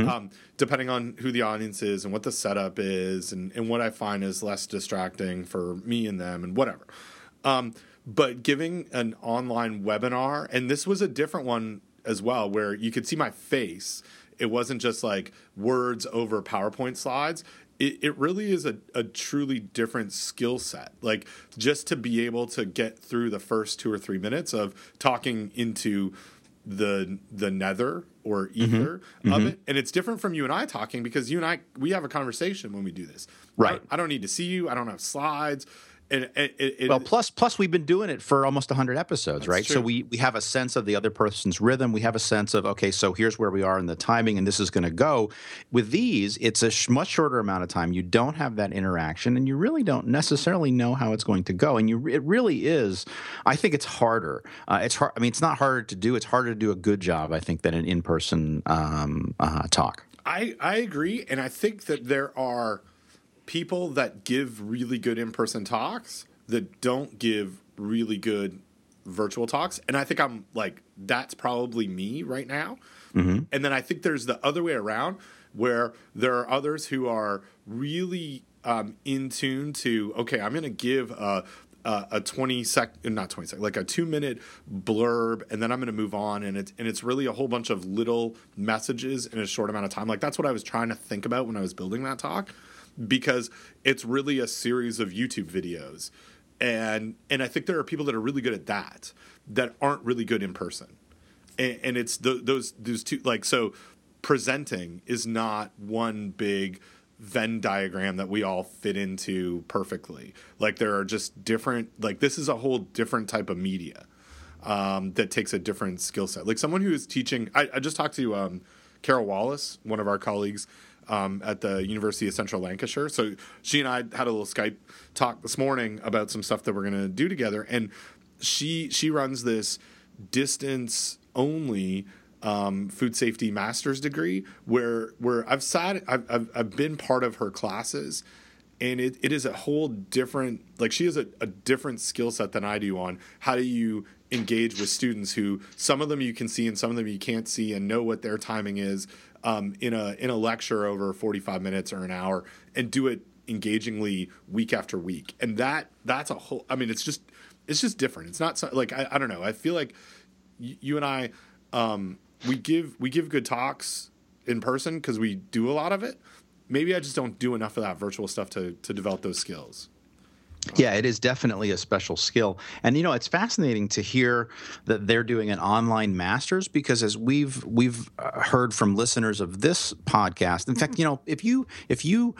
um, depending on who the audience is and what the setup is and, and what i find is less distracting for me and them and whatever um, but giving an online webinar and this was a different one as well where you could see my face it wasn't just like words over powerpoint slides it, it really is a, a truly different skill set. Like just to be able to get through the first two or three minutes of talking into the the nether or ether of it, and it's different from you and I talking because you and I we have a conversation when we do this. Right. I, I don't need to see you. I don't have slides. And it, it, it, Well, plus plus we've been doing it for almost 100 episodes, right? So we we have a sense of the other person's rhythm. We have a sense of okay, so here's where we are in the timing, and this is going to go. With these, it's a sh- much shorter amount of time. You don't have that interaction, and you really don't necessarily know how it's going to go. And you, it really is. I think it's harder. Uh, it's hard. I mean, it's not harder to do. It's harder to do a good job, I think, than an in-person um, uh, talk. I, I agree. And I think that there are people that give really good in person talks that don't give really good virtual talks. And I think I'm like, that's probably me right now. And then I think there's the other way around where there are others who are really um, in tune to, okay, I'm going to give a, a, a 20 sec, not 20 sec, like a two minute blurb, and then I'm going to move on. And it's, and it's really a whole bunch of little messages in a short amount of time. Like that's what I was trying to think about when I was building that talk because it's really a series of YouTube videos. And and I think there are people that are really good at that that aren't really good in person. And, and it's th- those those two like so presenting is not one big Venn diagram that we all fit into perfectly. Like there are just different like this is a whole different type of media um, that takes a different skill set. Like someone who is teaching, I, I just talked to um, Carol Wallace, one of our colleagues um, at the University of Central Lancashire. So she and I had a little Skype talk this morning about some stuff that we're going to do together, and she she runs this distance only um, food safety master's degree where where I've sat I've, I've, I've been part of her classes and it, it is a whole different like she has a, a different skill set than i do on how do you engage with students who some of them you can see and some of them you can't see and know what their timing is um, in a in a lecture over 45 minutes or an hour and do it engagingly week after week. And that that's a whole i mean it's just it's just different. It's not so, like I, I don't know. I feel like y- you and i um, we give we give good talks in person because we do a lot of it. Maybe I just don't do enough of that virtual stuff to to develop those skills. Yeah, it is definitely a special skill. And you know, it's fascinating to hear that they're doing an online masters because as we've we've uh, heard from listeners of this podcast, in fact, you know, if you if you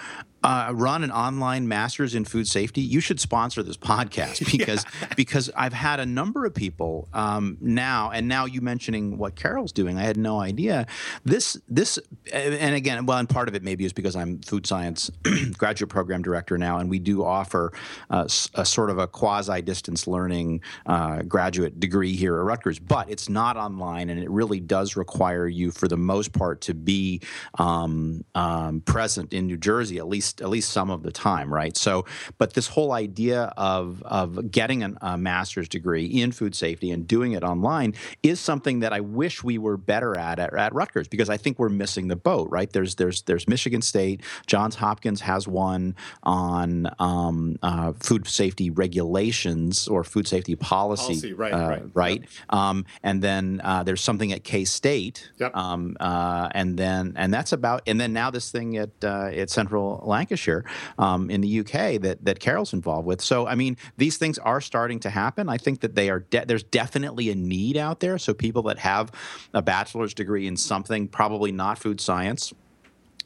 uh, run an online master's in food safety, you should sponsor this podcast because yeah. because I've had a number of people um, now, and now you mentioning what Carol's doing, I had no idea. This this and again, well, and part of it maybe is because I'm food science graduate program director now, and we do offer uh, a sort of a quasi distance learning uh, graduate degree here at Rutgers, but it's not online, and it really does require you, for the most part, to be um, um, present in New Jersey at least least at least some of the time, right? So, but this whole idea of of getting an, a master's degree in food safety and doing it online is something that I wish we were better at, at at Rutgers because I think we're missing the boat, right? There's there's there's Michigan State, Johns Hopkins has one on um, uh, food safety regulations or food safety policy, policy right, uh, right, right? Yep. Um, and then uh, there's something at K State, yep. um, uh, and then and that's about and then now this thing at uh, at Central Lancashire um, in the UK that that Carol's involved with. So I mean, these things are starting to happen. I think that they are. De- there's definitely a need out there. So people that have a bachelor's degree in something, probably not food science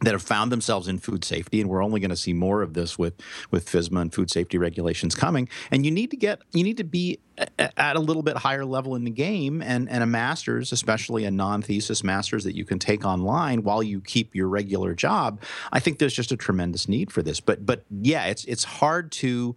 that have found themselves in food safety, and we're only going to see more of this with with FSMA and food safety regulations coming. And you need to get you need to be at a little bit higher level in the game, and and a master's, especially a non thesis master's that you can take online while you keep your regular job. I think there's just a tremendous need for this. But but yeah, it's it's hard to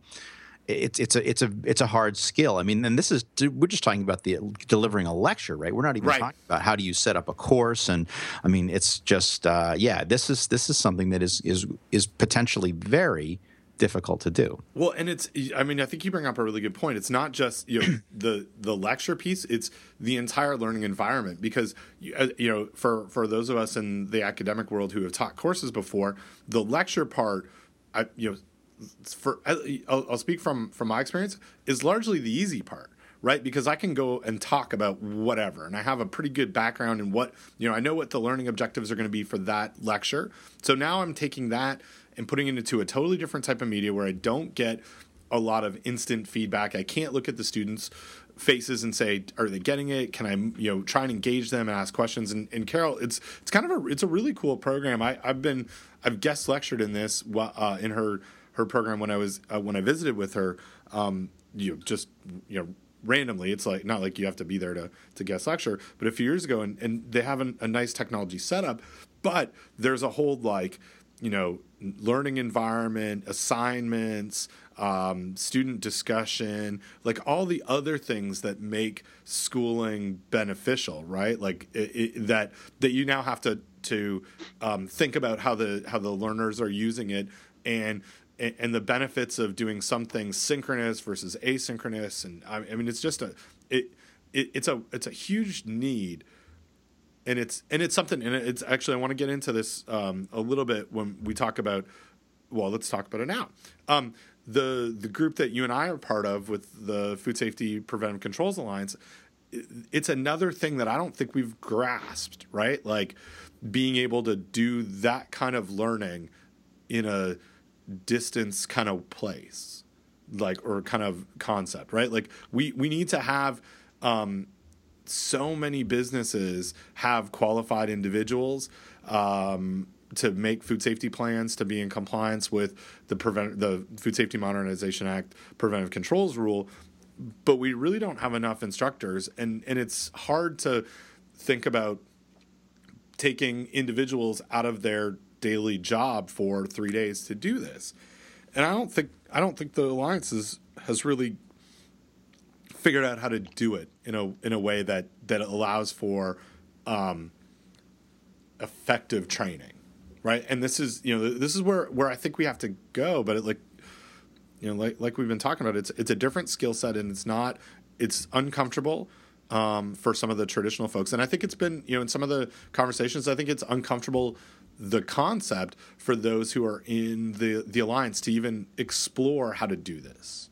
it's it's a it's a it's a hard skill. I mean, and this is we're just talking about the delivering a lecture, right? We're not even right. talking about how do you set up a course, and I mean, it's just uh, yeah, this is this is something that is is is potentially very difficult to do. Well, and it's I mean, I think you bring up a really good point. It's not just you know the the lecture piece; it's the entire learning environment. Because uh, you know, for for those of us in the academic world who have taught courses before, the lecture part, I, you know for I'll, I'll speak from from my experience is largely the easy part right? Because I can go and talk about whatever, and I have a pretty good background in what you know. I know what the learning objectives are going to be for that lecture. So now I'm taking that and putting it into a totally different type of media where I don't get a lot of instant feedback. I can't look at the students' faces and say, "Are they getting it?" Can I, you know, try and engage them and ask questions? And, and Carol, it's it's kind of a it's a really cool program. I, I've been I've guest lectured in this uh, in her her program when I was uh, when I visited with her. Um, you know, just you know randomly. It's like not like you have to be there to to guest lecture, but a few years ago, and, and they have an, a nice technology setup, but there's a whole like you know learning environment, assignments, um, student discussion, like all the other things that make schooling beneficial, right? Like it, it, that that you now have to to um, think about how the how the learners are using it and and the benefits of doing something synchronous versus asynchronous. And I mean it's just a it, it it's a it's a huge need. And it's and it's something and it's actually I want to get into this um, a little bit when we talk about well let's talk about it now. Um, the the group that you and I are part of with the Food Safety Preventive Controls Alliance it's another thing that I don't think we've grasped right? Like being able to do that kind of learning in a distance kind of place like or kind of concept right? Like we we need to have um, so many businesses have qualified individuals um, to make food safety plans to be in compliance with the prevent the Food Safety Modernization Act preventive controls rule, but we really don't have enough instructors, and and it's hard to think about taking individuals out of their daily job for three days to do this. And I don't think I don't think the alliance is, has really figured out how to do it in a in a way that that allows for um, effective training, right? And this is you know this is where where I think we have to go. But it, like you know like like we've been talking about, it's it's a different skill set and it's not it's uncomfortable. Um, for some of the traditional folks. And I think it's been, you know, in some of the conversations, I think it's uncomfortable the concept for those who are in the the alliance to even explore how to do this.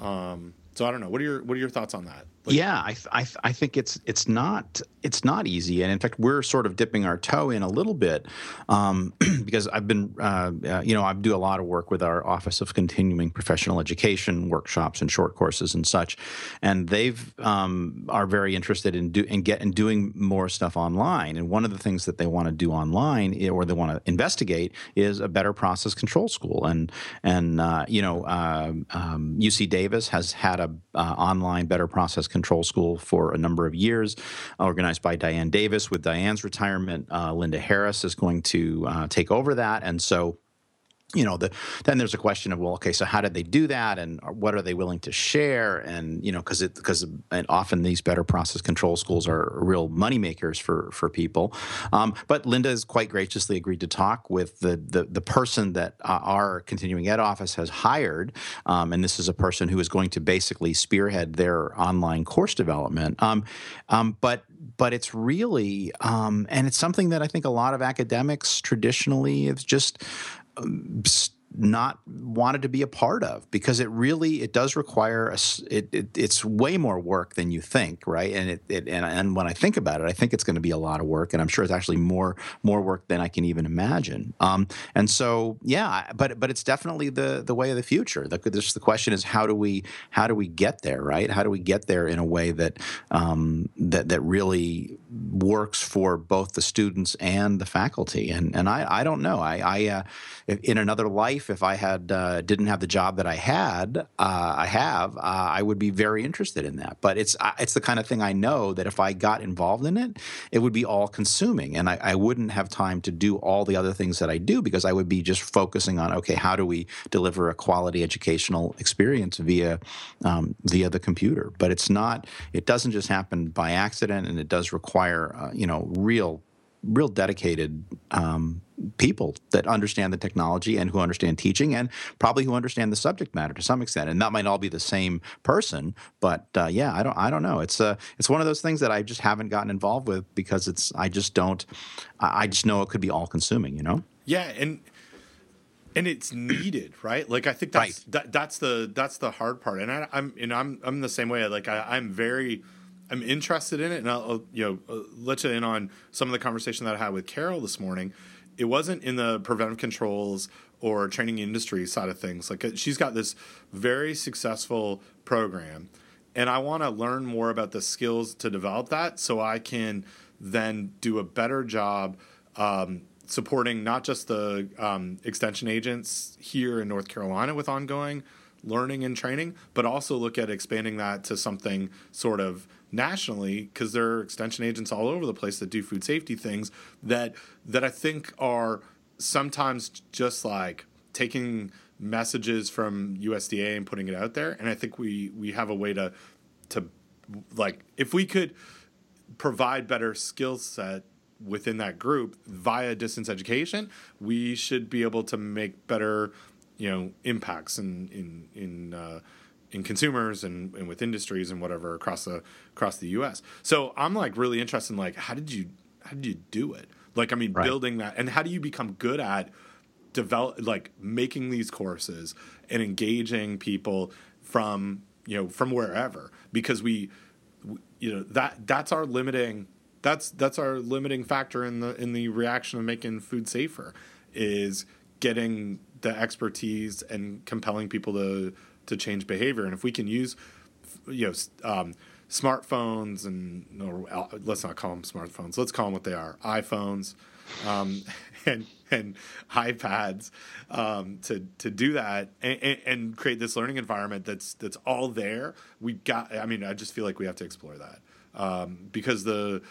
Um, So I don't know. What are your what are your thoughts on that? Yeah, I, I, I think it's it's not it's not easy, and in fact, we're sort of dipping our toe in a little bit um, because I've been uh, uh, you know I do a lot of work with our Office of Continuing Professional Education workshops and short courses and such, and they've um, are very interested in do in get in doing more stuff online. And one of the things that they want to do online eh, or they want to investigate is a better process control school, and and uh, you know UC um, Davis has had a uh, online better process Control School for a number of years, organized by Diane Davis. With Diane's retirement, uh, Linda Harris is going to uh, take over that. And so you know, the, then there's a question of well, okay, so how did they do that, and what are they willing to share, and you know, because it because often these better process control schools are real money makers for for people. Um, but Linda has quite graciously agreed to talk with the the, the person that uh, our continuing ed office has hired, um, and this is a person who is going to basically spearhead their online course development. Um, um but but it's really um, and it's something that I think a lot of academics traditionally have just not wanted to be a part of because it really it does require a, it, it, it's way more work than you think right? And it, it and, and when I think about it I think it's going to be a lot of work and I'm sure it's actually more more work than I can even imagine. Um, and so yeah but but it's definitely the the way of the future. The, this, the question is how do we how do we get there right? How do we get there in a way that um, that that really works for both the students and the faculty and and I I don't know I I uh, in another life if I had uh, didn't have the job that I had, uh, I have, uh, I would be very interested in that. But it's it's the kind of thing I know that if I got involved in it, it would be all consuming, and I, I wouldn't have time to do all the other things that I do because I would be just focusing on okay, how do we deliver a quality educational experience via um, via the computer? But it's not. It doesn't just happen by accident, and it does require uh, you know real real dedicated um, people that understand the technology and who understand teaching and probably who understand the subject matter to some extent. And that might all be the same person but uh, yeah i don't i don't know. It's uh, it's one of those things that i just haven't gotten involved with because it's i just don't i just know it could be all consuming you know? Yeah and and it's needed right? Like i think that's right. that, that's the that's the hard part. And I, i'm and i'm i'm the same way. Like I, i'm very I'm interested in it, and I'll, you know uh, let you in on some of the conversation that I had with Carol this morning. It wasn't in the preventive controls or training industry side of things. Like uh, she's got this very successful program, and I want to learn more about the skills to develop that, so I can then do a better job um, supporting not just the um, extension agents here in North Carolina with ongoing learning and training, but also look at expanding that to something sort of nationally because there are extension agents all over the place that do food safety things that that I think are sometimes just like taking messages from USDA and putting it out there. And I think we we have a way to to like if we could provide better skill set within that group via distance education we should be able to make better you know impacts in in in uh, in consumers and, and with industries and whatever across the across the U.S. So I'm like really interested in like how did you how did you do it? Like I mean, right. building that and how do you become good at develop like making these courses and engaging people from you know from wherever because we you know that that's our limiting that's that's our limiting factor in the in the reaction of making food safer is getting the expertise and compelling people to to change behavior. And if we can use, you know, um, smartphones and or uh, let's not call them smartphones. Let's call them what they are: iPhones um, and and iPads um, to to do that and, and, create this learning environment that's that's all there. We got. I mean, I just feel like we have to explore that um, because the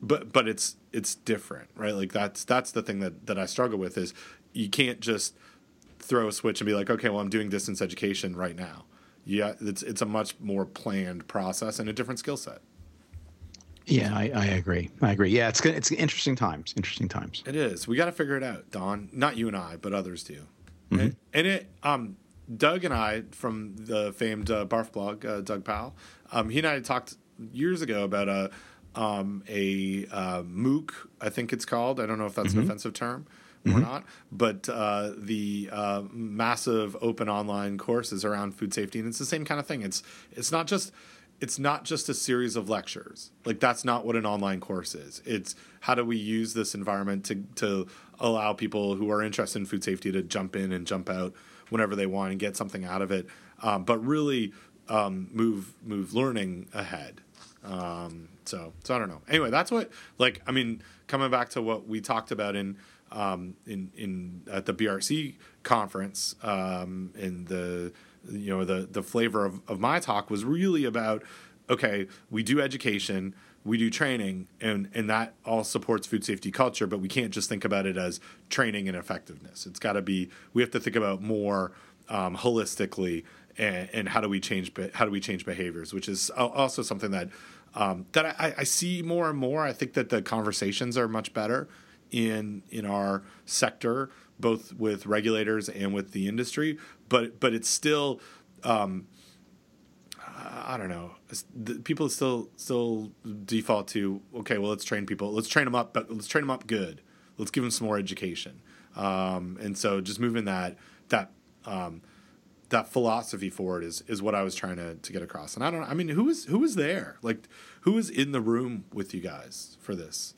but but it's it's different, right? Like that's that's the thing that that I struggle with is you can't just throw a switch and be like, okay, well, I'm doing distance education right now. Yeah, it's it's a much more planned process and a different skill set. Yeah, I, I, agree. I agree. Yeah, it's good. It's interesting times. Interesting times. It is. We got to figure it out, Don. Not you and I, but others do. Mm-hmm. And, and, it, um, Doug and I from the famed uh, Barf blog, uh, Doug Powell. Um, he and I talked years ago about a um, a uh, MOOC. I think it's called. I don't know if that's mm-hmm. an offensive term we're not. But uh, the uh, massive open online courses around food safety, and it's the same kind of thing. It's it's not just it's not just a series of lectures. Like that's not what an online course is. It's how do we use this environment to to allow people who are interested in food safety to jump in and jump out whenever they want and get something out of it, um, but really um, move move learning ahead. Um, so so I don't know. Anyway, that's what like I mean coming back to what we talked about in um, in in at the BRC conference um, in the you know the the flavor of, of my talk was really about okay we do education we do training and and that all supports food safety culture but we can't just think about it as training and effectiveness. It's got to be we have to think about more um, holistically and, and, how do we change how do we change behaviors which is also something that um, that I, I see more and more. I think that the conversations are much better in in our sector both with regulators and with the industry but but it's still um, I don't know. People still still default to okay. Well, let's train people. Let's train them up, but let's train them up good. Let's give them some more education. Um, and so, just moving that that um, that philosophy forward is is what I was trying to to get across. And I don't. I mean, who was who was there? Like, who was in the room with you guys for this?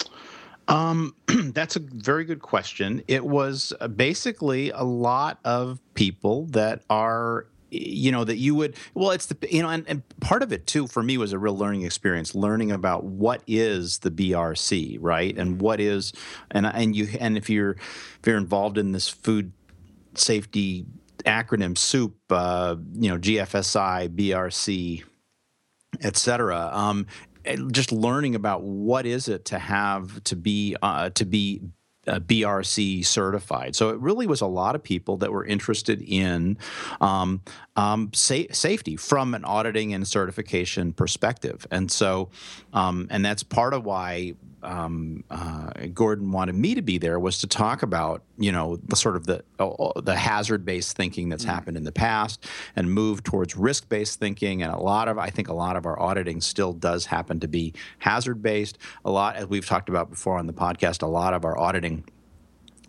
Um, that's a very good question. It was uh, basically a lot of people that are you know that you would well it's the you know and, and part of it too for me was a real learning experience learning about what is the brc right and what is and and you and if you're if you're involved in this food safety acronym soup uh, you know gfsi brc et cetera um, just learning about what is it to have to be uh, to be uh, BRC certified. So it really was a lot of people that were interested in um, um, sa- safety from an auditing and certification perspective. And so, um, and that's part of why um, uh, Gordon wanted me to be there was to talk about you know the sort of the uh, the hazard based thinking that's mm. happened in the past and move towards risk based thinking and a lot of I think a lot of our auditing still does happen to be hazard based a lot as we've talked about before on the podcast a lot of our auditing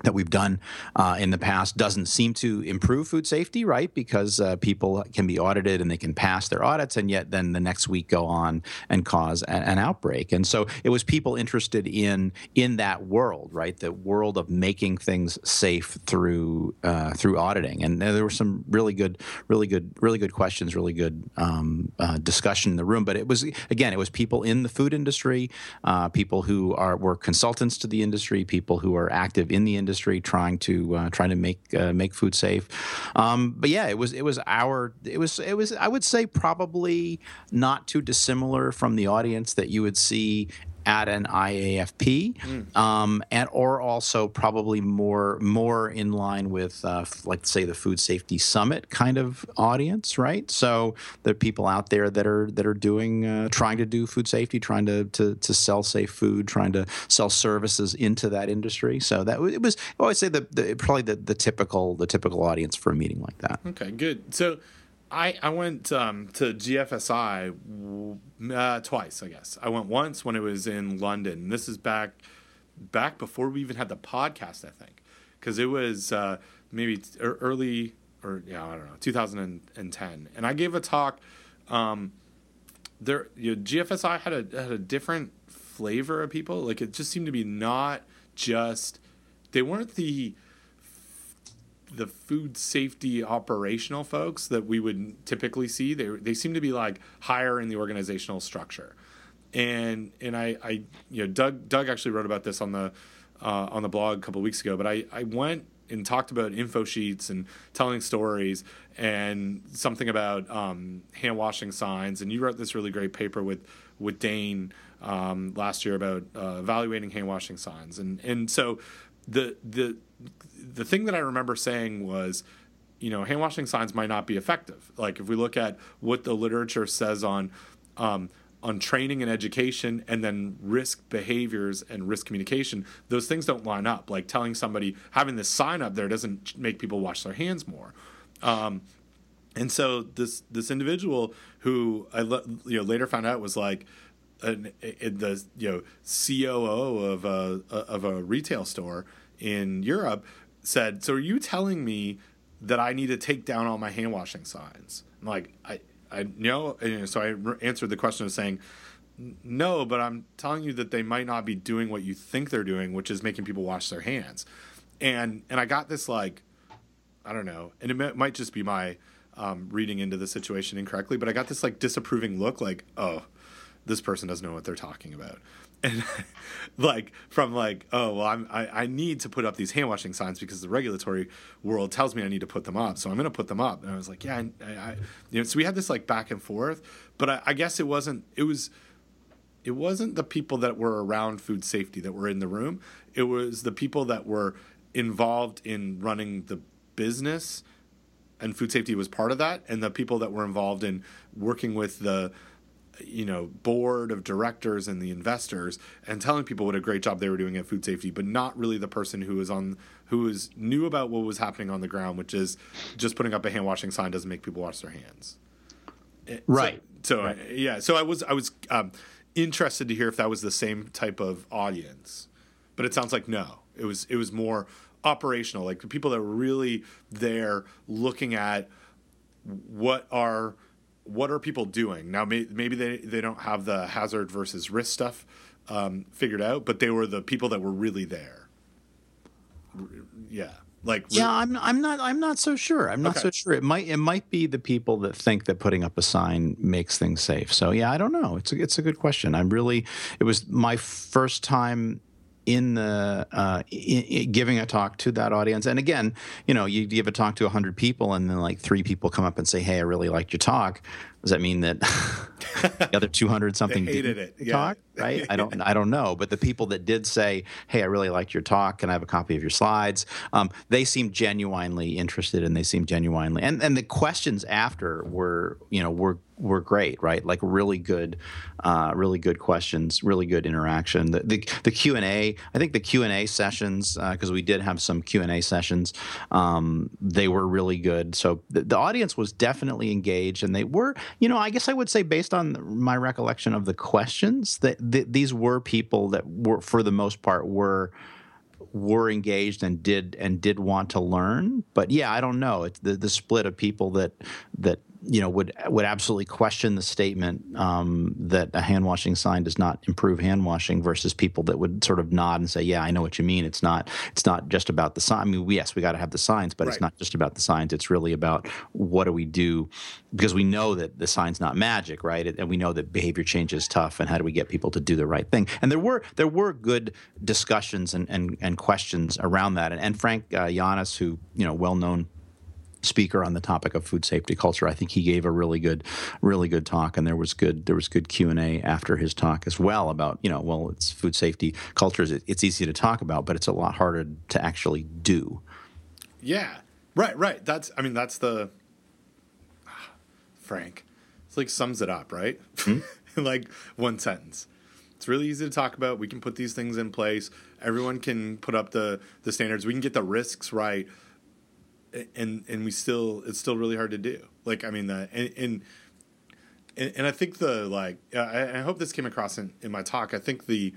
that we've done uh, in the past doesn't seem to improve food safety, right? Because uh, people can be audited and they can pass their audits, and yet then the next week go on and cause a, an outbreak. And so it was people interested in in that world, right? The world of making things safe through uh, through auditing. And there were some really good, really good, really good questions, really good um, uh, discussion in the room. But it was again, it was people in the food industry, uh, people who are were consultants to the industry, people who are active in the industry industry trying to uh, trying to make uh, make food safe. Um, but yeah, it was it was our it was it was I would say probably not too dissimilar from the audience that you would see at an IAFP, mm. um, and or also probably more more in line with uh, like say the food safety summit kind of audience, right? So there are people out there that are that are doing uh, trying to do food safety, trying to, to to sell safe food, trying to sell services into that industry. So that it was I always say the, the probably the, the typical the typical audience for a meeting like that. Okay, good. So I I went um, to GFSI uh, twice, I guess. I went once when it was in London. This is back back before we even had the podcast, I think, because it was uh, maybe early or yeah, I don't know, 2010, and I gave a talk. Um, there, you know, GFSI had a had a different flavor of people. Like it just seemed to be not just they weren't the the food safety operational folks that we would typically see. They they seem to be like higher in the organizational structure, and and I I you know Doug Doug actually wrote about this on the uh, on the blog a couple weeks ago. But I I went and talked about info sheets and telling stories and something about um, hand washing signs. And you wrote this really great paper with with Dane um, last year about uh, evaluating hand washing signs. And and so the the the thing that I remember saying was, you know, hand washing signs might not be effective. Like if we look at what the literature says on um, on training and education, and then risk behaviors and risk communication, those things don't line up. Like telling somebody having this sign up there doesn't make people wash their hands more. Um, and so this this individual who I you know later found out was like an, the you know COO of a of a retail store in Europe said, "So are you telling me that I need to take down all my hand washing signs?" I'm like, I I know. And so I re- answered the question of saying. No, but I'm telling you that they might not be doing what you think they're doing, which is making people wash their hands. And and I got this like I don't know, and it might just be my um, reading into the situation incorrectly, but I got this like disapproving look, like, oh, this person doesn't know what they're talking about, and like from like, oh, well, I'm I, I need to put up these hand washing signs because the regulatory world tells me I need to put them up, so I'm going to put them up, and I was like, yeah, I, I, you know, so we had this like back and forth, but I, I guess it wasn't, it was. It wasn't the people that were around food safety that were in the room. It was the people that were involved in running the business and food safety was part of that and the people that were involved in working with the you know board of directors and the investors and telling people what a great job they were doing at food safety but not really the person who was on who was knew about what was happening on the ground which is just putting up a hand washing sign doesn't make people wash their hands. Right so, so right. yeah so i was i was um, interested to hear if that was the same type of audience but it sounds like no. It was it was more operational, like the people that were really there looking at what are what are people doing now. May, maybe they they don't have the hazard versus risk stuff um, figured out, but they were the people that were really there. Yeah. Like yeah, I'm I'm not I'm not so sure. I'm not okay. so sure. It might it might be the people that think that putting up a sign makes things safe. So yeah, I don't know. It's a it's a good question. I'm really it was my first time in the uh, in, in giving a talk to that audience. And again, you know, you give a talk to 100 people and then like three people come up and say, "Hey, I really liked your talk." Does that mean that the other 200 something hated it? Yeah. Talk, right? I don't I don't know, but the people that did say, "Hey, I really liked your talk. Can I have a copy of your slides?" Um, they seemed genuinely interested and they seemed genuinely and and the questions after were, you know, were were great, right? Like really good, uh, really good questions, really good interaction. The the, the Q and A, I think the Q and A sessions because uh, we did have some Q and A sessions, um, they were really good. So the, the, audience was definitely engaged, and they were, you know, I guess I would say based on my recollection of the questions that th- these were people that were, for the most part, were were engaged and did and did want to learn. But yeah i don't know. It's the, the split of people that that you know would would absolutely question the statement um, that a hand washing sign does not improve hand washing versus people that would sort of nod and say, "Yeah, I know what you mean. It's not it's not just about the sign. I mean, yes, we got to have the signs, but right. it's not just about the signs. It's really about what do we do because we know that the sign's not magic, right? And we know that behavior change is tough, and how do we get people to do the right thing? And there were there were good discussions and and, and questions around that. And, and Frank uh, Yiannas, who you know, well known speaker on the topic of food safety culture. I think he gave a really good, really good talk, and there was good there was good Q and A after his talk as well about you know well it's food safety cultures. It's easy to talk about, but it's a lot harder to actually do. Yeah, right, right. That's I mean that's the Frank. It's like sums it up, right? Mm-hmm. like one sentence. It's really easy to talk about. We can put these things in place. Everyone can put up the the standards. We can get the risks right and and we still it's still really hard to do. Like I mean the and and, and I think the like I, I, hope this came across in, in my talk. I think the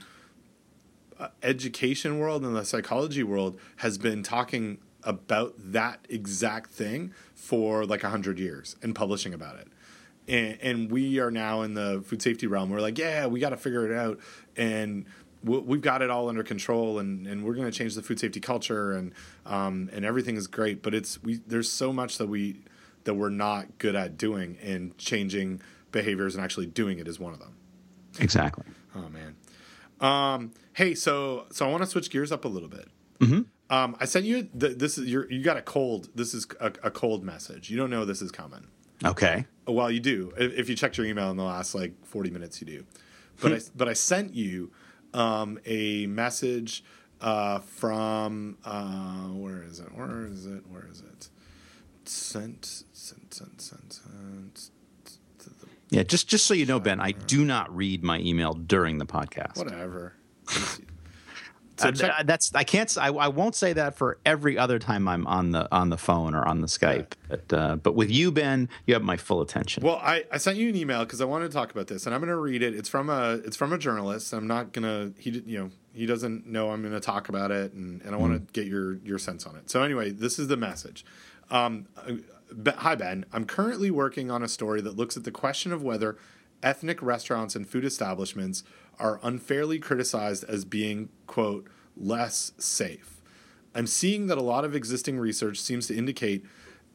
uh, education world and the psychology world has been talking about that exact thing for like a hundred years and publishing about it. And, and we are now in the food safety realm. We're like, yeah, we got to figure it out. And we've got it all under control and, and we're going to change the food safety culture and um, and everything is great but it's we there's so much that we that we're not good at doing and changing behaviors and actually doing it is one of them. Exactly. Oh man. Um, hey so so i want to switch gears up a little bit. Mm-hmm. um, i sent you the, this is you you got a cold this is a, a, cold message. You don't know this is coming. Okay. Well you do. If, if you checked your email in the last like 40 minutes you do. But I but I sent you um, a message uh, from uh, where is it? Where is it? Where is it? Sent, sent, sent, sent. sent yeah, just just so you know, Ben, I do not read my email during the podcast. Whatever. So uh, check- that's I can't I, I won't say that for every other time I'm on the on the phone or on the Skype. Yeah. But uh, but with you, Ben, you have my full attention. Well, I, I sent you an email because I wanted to talk about this, and I'm going to read it. It's from a it's from a journalist. I'm not gonna he you know he doesn't know I'm going to talk about it, and, and I want to Mm. get your your sense on it. So anyway, this is the message. Um, uh, hi Ben, I'm currently working on a story that looks at the question of whether ethnic restaurants and food establishments are unfairly criticized as being quote less safe. I'm seeing that a lot of existing research seems to indicate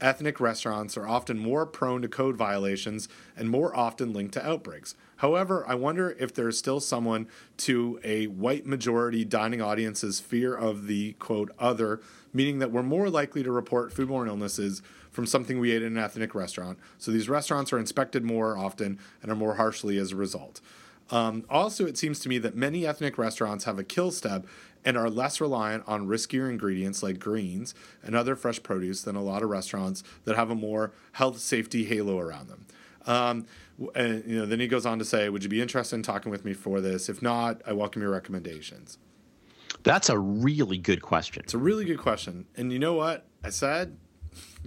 ethnic restaurants are often more prone to code violations and more often linked to outbreaks. However, I wonder if there's still someone to a white majority dining audience's fear of the quote other, meaning that we're more likely to report foodborne illnesses from something we ate in an ethnic restaurant. So these restaurants are inspected more often and are more harshly as a result. Um, also, it seems to me that many ethnic restaurants have a kill step and are less reliant on riskier ingredients like greens and other fresh produce than a lot of restaurants that have a more health safety halo around them. Um, and you know, then he goes on to say, "Would you be interested in talking with me for this? If not, I welcome your recommendations." That's a really good question. It's a really good question, and you know what I said?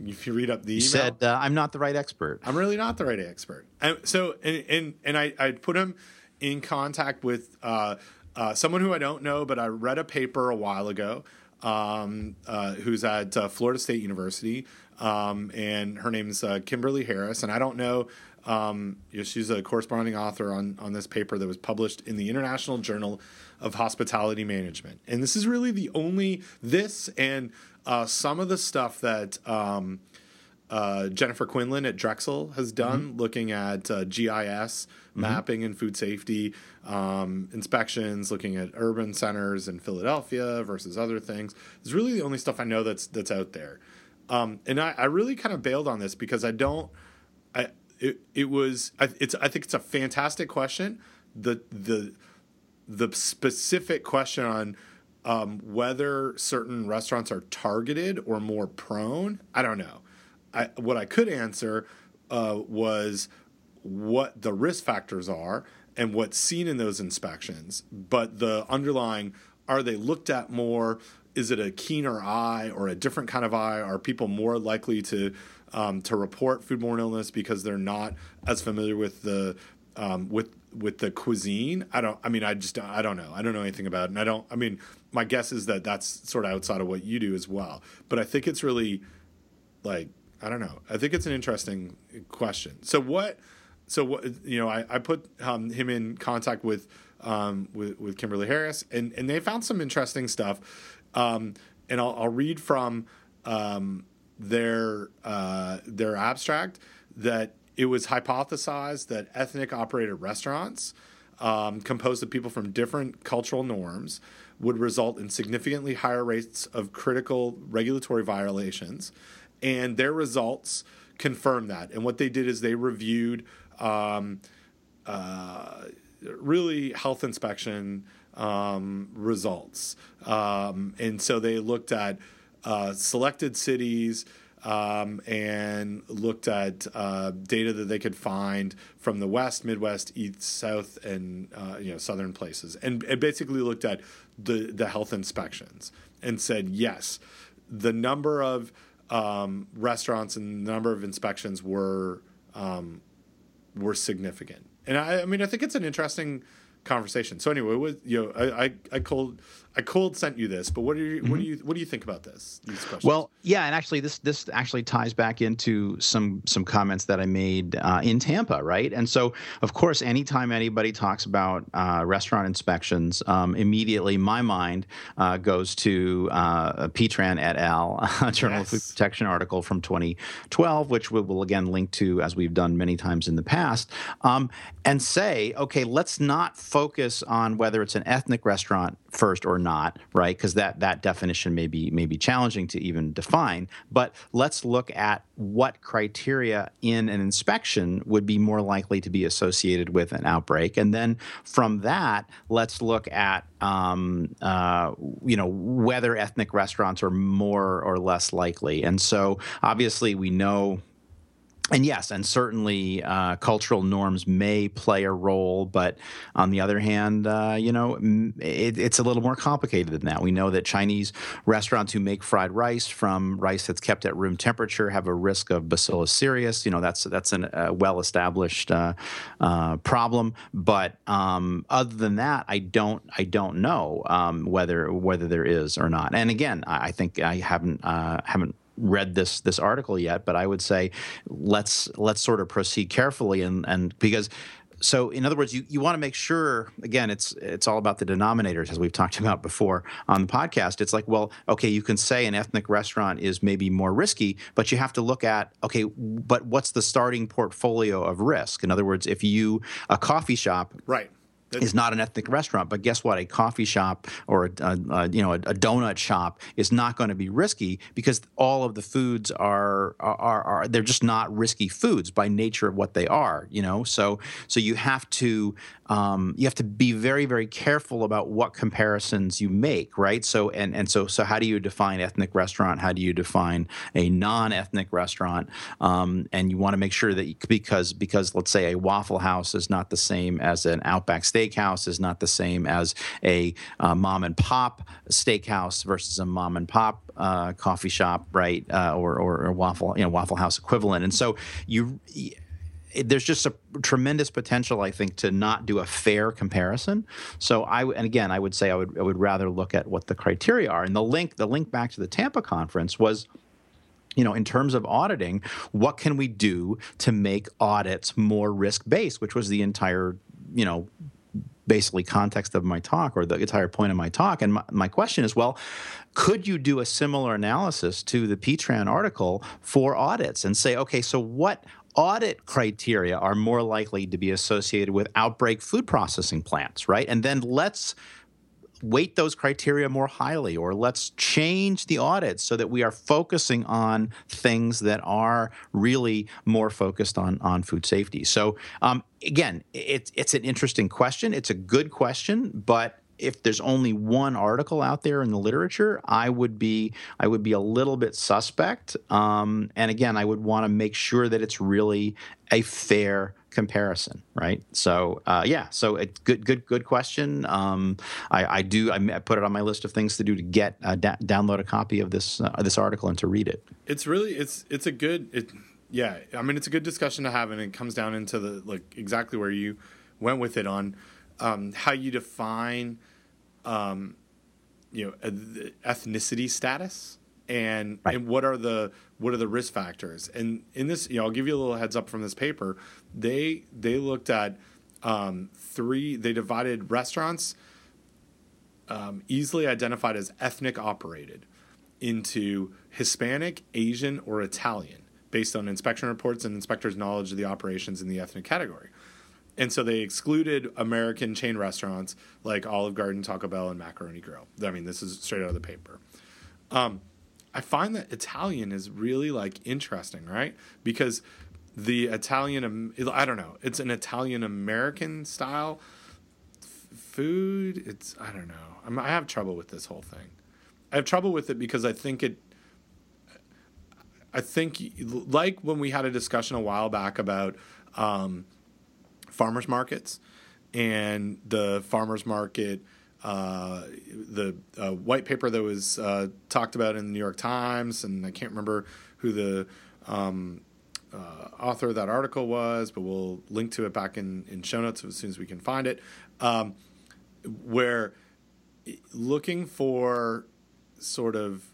If you read up the You email, said uh, I'm not the right expert. I'm really not the right expert. And so, and and, and I, I put him in contact with uh, uh, someone who I don't know, but I read a paper a while ago. Um, uh, who's at uh, Florida State University, um, and her name's uh, Kimberly Harris, and I don't know. Um, you know, she's a corresponding author on on this paper that was published in the International Journal of Hospitality Management, and this is really the only this and uh, some of the stuff that. Um, uh, Jennifer Quinlan at Drexel has done, looking at uh, GIS mapping and food safety um, inspections, looking at urban centers in Philadelphia versus other things. is really the only stuff I know that's that's out there, um, and I, I really kind of bailed on this because I don't. I it, it was I, it's I think it's a fantastic question. The the the specific question on um, whether certain restaurants are targeted or more prone, I don't know. I, what I could answer uh, was what the risk factors are and what's seen in those inspections, but the underlying are they looked at more? Is it a keener eye or a different kind of eye? Are people more likely to um, to report foodborne illness because they're not as familiar with the um, with with the cuisine? I don't. I mean, I just I don't know. I don't know anything about it, and I don't. I mean, my guess is that that's sort of outside of what you do as well. But I think it's really like I don't know. I think it's an interesting question. So what? So what? You know, I, I put um, him in contact with um, with with Kimberly Harris, and and they found some interesting stuff. Um, and I'll, I'll read from um, their uh, their abstract that it was hypothesized that ethnic operated restaurants um, composed of people from different cultural norms would result in significantly higher rates of critical regulatory violations and their results confirm that. And what they did is they reviewed um, uh, really health inspection um, results, um, and so they looked at uh, selected cities. Um, and looked at uh, data that they could find from the West, Midwest, East, South, and uh, you know Southern places, and, and basically looked at the the health inspections and said yes, the number of um, restaurants and the number of inspections were um, were significant. And I, I mean, I think it's an interesting conversation. So anyway, what, you know, I, I, I cold I cold sent you this, but what do you what do you what do you think about this? These questions. Well, yeah, and actually, this this actually ties back into some some comments that I made uh, in Tampa, right? And so, of course, anytime anybody talks about uh, restaurant inspections, um, immediately my mind uh, goes to uh, Petran et al. a Journal of Food Protection article from 2012, which we will again link to as we've done many times in the past, um, and say, okay, let's not focus on whether it's an ethnic restaurant first or not, right? Because that that definition may be may be challenging to even define. But let's look at what criteria in an inspection would be more likely to be associated with an outbreak, and then from that, let's look at um, uh, you know whether ethnic restaurants are more or less likely. And so, obviously, we know and yes, and certainly uh, cultural norms may play a role, but on the other hand, uh, you know, it, it's a little more complicated than that. We know that Chinese restaurants who make fried rice from rice that's kept at room temperature have a risk of Bacillus cereus. You know, that's that's a uh, well-established uh, uh, problem. But um, other than that, I don't I don't know um, whether whether there is or not. And again, I, I think I haven't haven't read this this article yet, but I would say let's let's sort of proceed carefully and and because so in other words you, you want to make sure again it's it's all about the denominators as we've talked about before on the podcast. It's like well okay you can say an ethnic restaurant is maybe more risky but you have to look at okay but what's the starting portfolio of risk? In other words if you a coffee shop right is not an ethnic restaurant. But guess what? A coffee shop or a, a, a you know a, a, donut shop is not going to be risky because all of the foods are, are are they're just not risky foods by nature of what they are. You know, so so you have to um, you have to be very very careful about what comparisons you make, right? So and and so so how do you define ethnic restaurant? How do you define a non-ethnic restaurant? Um, and you want to make sure that you, because because let's say a Waffle House is not the same as an Outback Steak steakhouse is not the same as a uh, mom and pop steakhouse versus a mom and pop uh, coffee shop, right? Uh, or, or, or waffle, you know, Waffle House equivalent. And so you there's just a tremendous potential, I think, to not do a fair comparison. So I and again, I would say I would I would rather look at what the criteria are. And the link the link back to the Tampa conference was you know, in terms of auditing, what can we do to make audits more risk based, which was the entire, you know, basically context of my talk or the entire point of my talk. And my, my question is, well, could you do a similar analysis to the Petran article for audits and say, okay, so what audit criteria are more likely to be associated with outbreak food processing plants, right? And then let's weight those criteria more highly or let's change the audit so that we are focusing on things that are really more focused on on food safety so um, again it's it's an interesting question it's a good question but if there's only one article out there in the literature, I would be I would be a little bit suspect. Um, and again, I would want to make sure that it's really a fair comparison, right? So uh, yeah, so it, good, good, good question. Um, I, I, do. I put it on my list of things to do to get uh, da- download a copy of this uh, this article and to read it. It's really it's it's a good it yeah. I mean, it's a good discussion to have, and it comes down into the like exactly where you went with it on um, how you define um, you know ethnicity status and right. and what are the what are the risk factors and in this you know i'll give you a little heads up from this paper they they looked at um, three they divided restaurants um, easily identified as ethnic operated into hispanic asian or italian based on inspection reports and inspectors knowledge of the operations in the ethnic category and so they excluded American chain restaurants like Olive Garden, Taco Bell, and Macaroni Grill. I mean, this is straight out of the paper. Um, I find that Italian is really like interesting, right? Because the Italian, I don't know, it's an Italian American style f- food. It's I don't know. I'm, I have trouble with this whole thing. I have trouble with it because I think it. I think like when we had a discussion a while back about um, farmers markets and the farmers market uh, the uh, white paper that was uh, talked about in the New York Times, and I can't remember who the um, uh, author that article was, but we'll link to it back in, in show notes as soon as we can find it. Um, where looking for sort of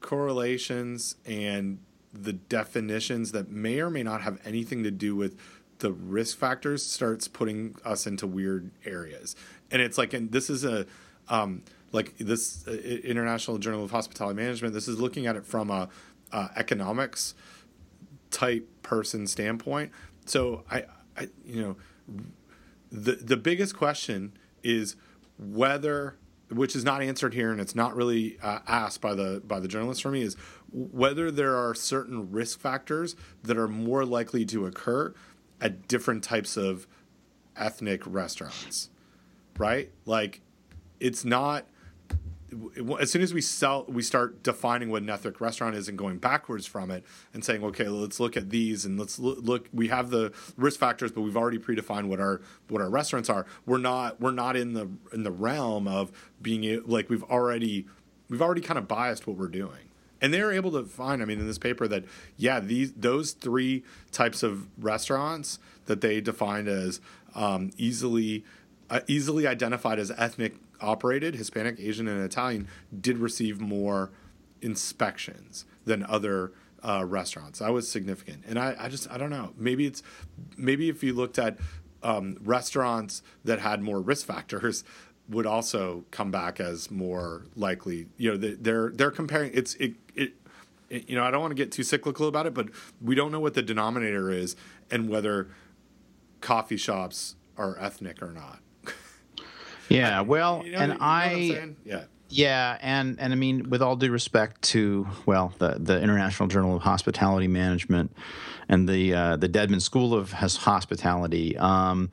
correlations and the definitions that may or may not have anything to do with the risk factors starts putting us into weird areas and it's like and this is a um, like this uh, international journal of hospitality management this is looking at it from a uh, economics type person standpoint so I, I you know the the biggest question is whether which is not answered here and it's not really uh, asked by the by the journalist for me is whether there are certain risk factors that are more likely to occur at different types of ethnic restaurants right? Like, it's not as soon as we sell, we start defining what an ethnic restaurant is and going backwards from it and saying, okay, let's look at these and let's look. we have the risk factors, but we've already predefined what our what our restaurants are. We're not we're not in the in the realm of being like we've already we've already kind of biased what we're doing. And they're able to find, I mean, in this paper that yeah, these those three types of restaurants that they defined as um, easily uh, easily identified as ethnic operated, Hispanic, Asian, and Italian, did receive more inspections than other uh, restaurants. That was significant, and I, I just I don't know. Maybe it's maybe if you looked at um, restaurants that had more risk factors would also come back as more likely. You know, they're they're comparing. It's it, it it, you know I don't want to get too cyclical about it, but we don't know what the denominator is and whether coffee shops are ethnic or not. Yeah, well, you know, and you know I yeah. Yeah, and and I mean, with all due respect to well, the the International Journal of Hospitality Management and the uh, the Dedman School of Hospitality, um,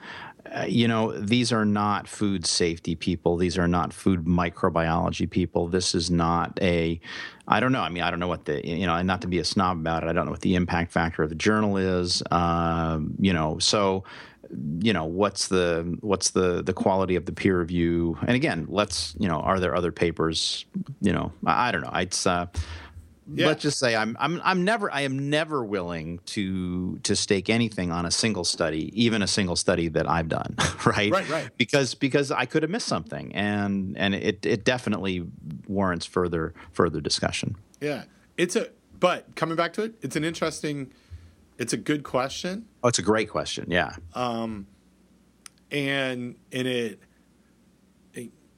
uh, you know, these are not food safety people. These are not food microbiology people. This is not a, I don't know. I mean, I don't know what the, you know, and not to be a snob about it, I don't know what the impact factor of the journal is. Uh, you know, so you know what's the what's the the quality of the peer review and again let's you know are there other papers you know i, I don't know it's uh yeah. let's just say I'm I'm I'm never I am never willing to to stake anything on a single study, even a single study that I've done, right? Right, right. Because because I could have missed something, and and it it definitely warrants further further discussion. Yeah, it's a but coming back to it, it's an interesting it's a good question. Oh, it's a great question. Yeah. Um, and in it,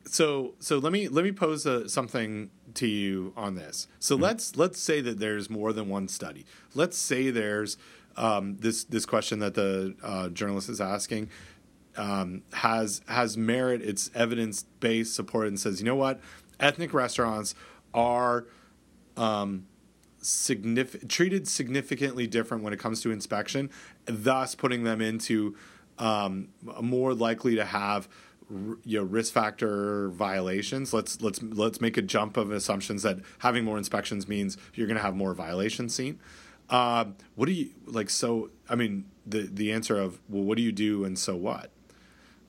so so let me let me pose a, something to you on this. So mm-hmm. let's let's say that there's more than one study. Let's say there's um, this this question that the uh, journalist is asking um, has has merit. It's evidence based, supported, and says, you know what, ethnic restaurants are um, significant treated significantly different when it comes to inspection, thus putting them into um, more likely to have you know risk factor violations. Let's let's let's make a jump of assumptions that having more inspections means you're going to have more violations seen. Uh, what do you like? So I mean, the the answer of well, what do you do and so what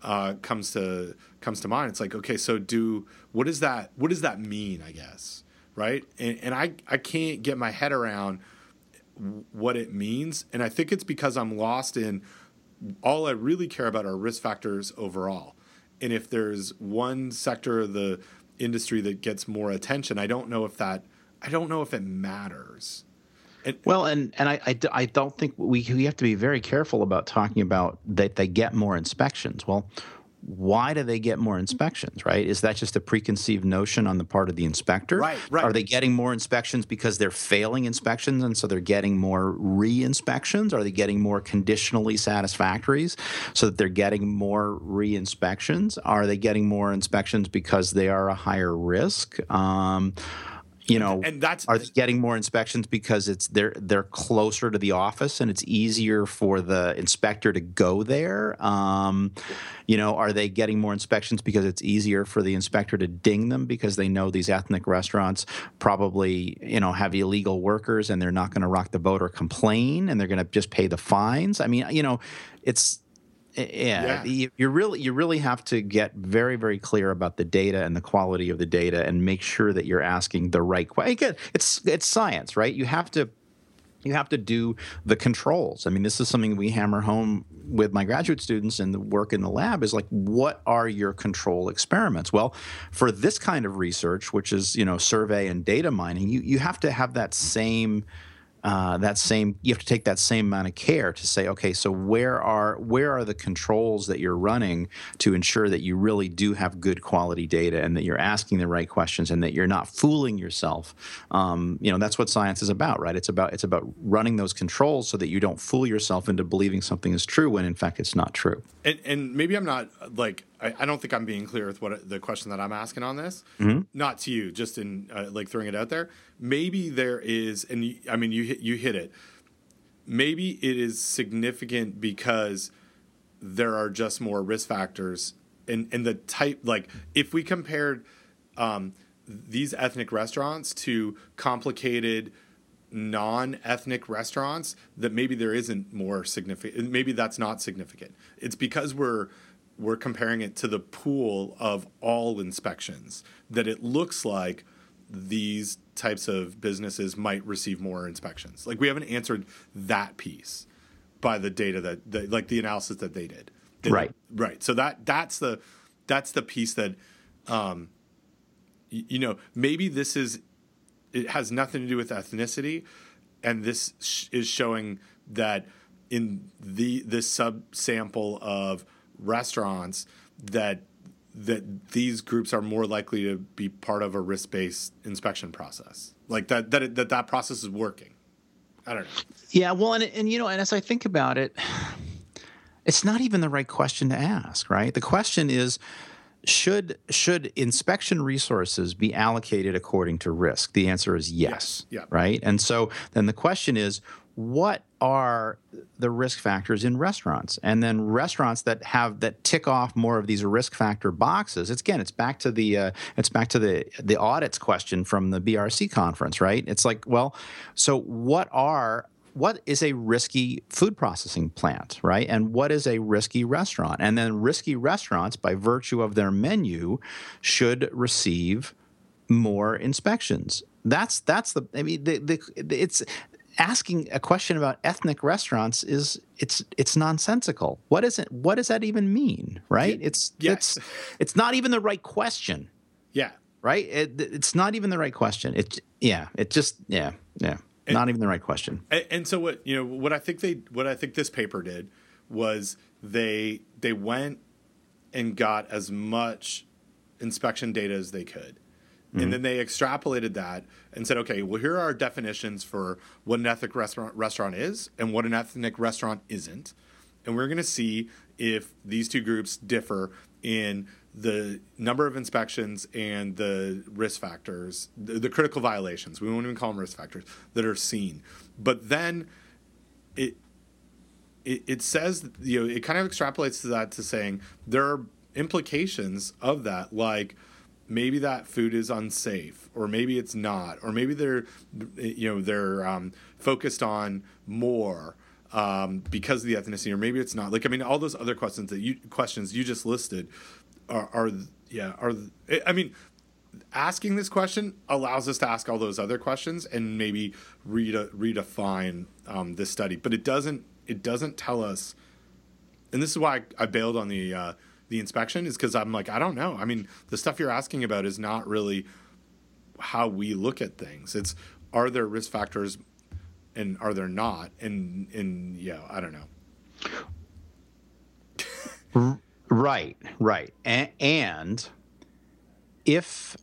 uh, comes to comes to mind. It's like okay, so do what does that what does that mean? I guess right? And, and I, I can't get my head around what it means. And I think it's because I'm lost in all I really care about are risk factors overall. And if there's one sector of the industry that gets more attention, I don't know if that, I don't know if it matters. And, well, and and I, I, I, don't think we we have to be very careful about talking about that they get more inspections. Well, why do they get more inspections, right? Is that just a preconceived notion on the part of the inspector? Right, right. Are they getting more inspections because they're failing inspections and so they're getting more re inspections? Are they getting more conditionally satisfactories so that they're getting more re inspections? Are they getting more inspections because they are a higher risk? Um, you know and that's are they getting more inspections because it's they're they're closer to the office and it's easier for the inspector to go there? Um, you know are they getting more inspections because it's easier for the inspector to ding them because they know these ethnic restaurants probably you know have illegal workers and they're not going to rock the boat or complain and they're going to just pay the fines? I mean you know it's Eh, yeah, yeah. You, really you really have to get very very clear about the data and the quality of the data and make sure that you're asking the right question. It's it's science, right? You have to you have to do the controls. I mean, this is something we hammer home with my graduate students and the work in the lab is like, what are your control experiments? Well, for this kind of research, which is, you know, survey and data mining, you, you have to have that same uh, that same you have to take that same amount of care to say okay so where are where are the controls that you're running to ensure that you really do have good quality data and that you're asking the right questions and that you're not fooling yourself? Um, you know that's what science is about right? It's about it's about running those controls so that you don't fool yourself into believing something is true when in fact it's not true and, and maybe i'm not like I, I, don't think I'm being clear with what the question that I'm asking on this. Mm-hmm. Not to you, just in uh, like throwing it out there. Maybe there is, and you, I mean, you hit, you hit it. Maybe it is significant because there are just more risk factors, and and the type like if we compared um, these ethnic restaurants to complicated non-ethnic restaurants that maybe there isn't more significant maybe that's not significant. It's because we're we're comparing it to the pool of all inspections that it looks like these types of businesses might receive more inspections. Like we haven't answered that piece by the data that, that like the analysis that they did. They- Right. right. So that that's the that's the piece that um you know maybe this is it has nothing to do with ethnicity. And this sh- is showing that in the this subsample of restaurants that that these groups are more likely to be part of a risk-based inspection process. Like that that that that process is working. I don't know. Yeah, well, and and you know, and as I think about it, it's not even the right question to ask, right? The question is should should inspection resources be allocated according to risk? The answer is yes, Yes, yeah. right? And so then the question is what are the risk factors in restaurants and then restaurants that have that tick off more of these risk factor boxes it's again it's back to the uh, it's back to the the audits question from the brc conference right it's like well so what are what is a risky food processing plant, right? And what is a risky restaurant? And then risky restaurants, by virtue of their menu, should receive more inspections. That's that's the. I mean, the, the it's asking a question about ethnic restaurants is it's it's nonsensical. What is it? What does that even mean, right? It's yes. it's it's not even the right question yeah right? It, it's not even the right question. It yeah, it just yeah, yeah, not even the right question. And, and so what you know what I think they what I think this paper did was they they went and got as much inspection data as they could. And mm-hmm. then they extrapolated that and said, okay, well, here are our definitions for what an ethnic restaurant restaurant is and what an ethnic restaurant isn't. And we're going to see if these two groups differ in the number of inspections and the risk factors, the, the critical violations. We won't even call them risk factors that are seen. But then it it, it says you know it kind of extrapolates to that to saying there are implications of that like maybe that food is unsafe or maybe it's not or maybe they're you know they're um, focused on more um, because of the ethnicity or maybe it's not like i mean all those other questions that you questions you just listed are, are yeah are i mean asking this question allows us to ask all those other questions and maybe rede- redefine um, this study but it doesn't it doesn't tell us and this is why I, I bailed on the uh, the inspection is because I'm like I don't know. I mean, the stuff you're asking about is not really how we look at things. It's are there risk factors and are there not? And and yeah, I don't know. Right, right, A- and if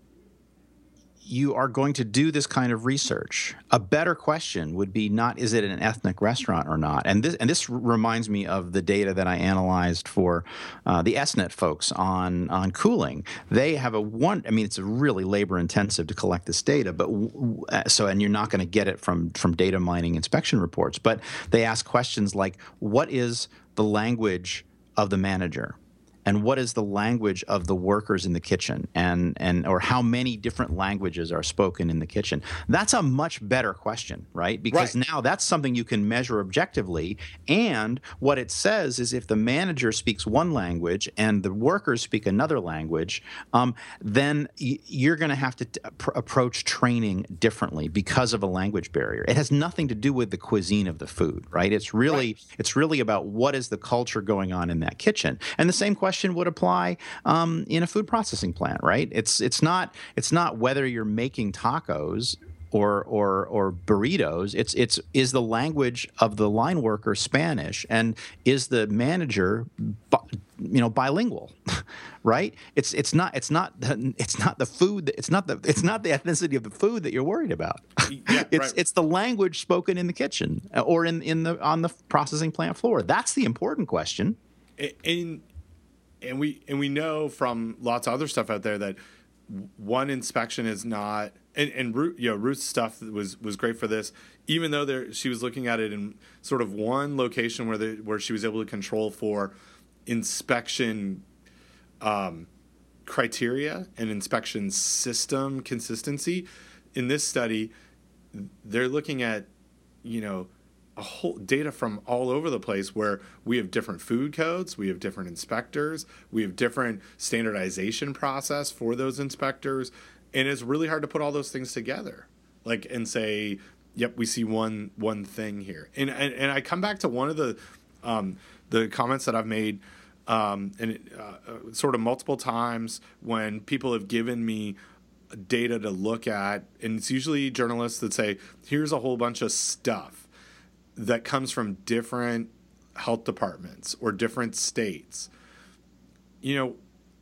you are going to do this kind of research, a better question would be not is it an ethnic restaurant or not? And this and this reminds me of the data that I analyzed for uh, the SNET folks on on cooling. They have a one. I mean, it's really labor intensive to collect this data, but w- uh, so and you're not going to get it from from data mining inspection reports. But they ask questions like, what is the language of the manager? And what is the language of the workers in the kitchen and and or how many different languages are spoken in the kitchen? That's a much better question right? Because Right. now that's something you can measure objectively. And what it says is if the manager speaks one language and the workers speak another language um, then y- you're going to have to t- appro- approach training differently because of a language barrier. It has nothing to do with the cuisine of the food right? It's really it's really about what is the culture going on in that kitchen. And the same question would apply um, in a food processing plant right? It's it's not it's not whether you're making tacos or or or burritos. It's it's is the language of the line worker spanish? And is the manager you know bilingual right? It's it's not it's not the, it's not the food that, it's not the it's not the ethnicity of the food that you're worried about. Yeah, it's right. it's the language spoken in the kitchen uh, or in in the on the processing plant floor. That's the important question. A- and we and we know from lots of other stuff out there that one inspection is not and, and Ruth, you know Ruth's stuff was was great for this even though there she was looking at it in sort of one location where the where she was able to control for inspection um criteria and inspection system consistency. In this study, they're looking at, you know, a whole data from all over the place where we have different food codes, we have different inspectors, we have different standardization process for those inspectors, and it's really hard to put all those things together. Like and say, yep, we see one one thing here. And and, and I come back to one of the um, the comments that I've made um, and uh, uh, sort of multiple times when people have given me data to look at, and it's usually journalists that say, "Here's a whole bunch of stuff that comes from different health departments or different states." You know,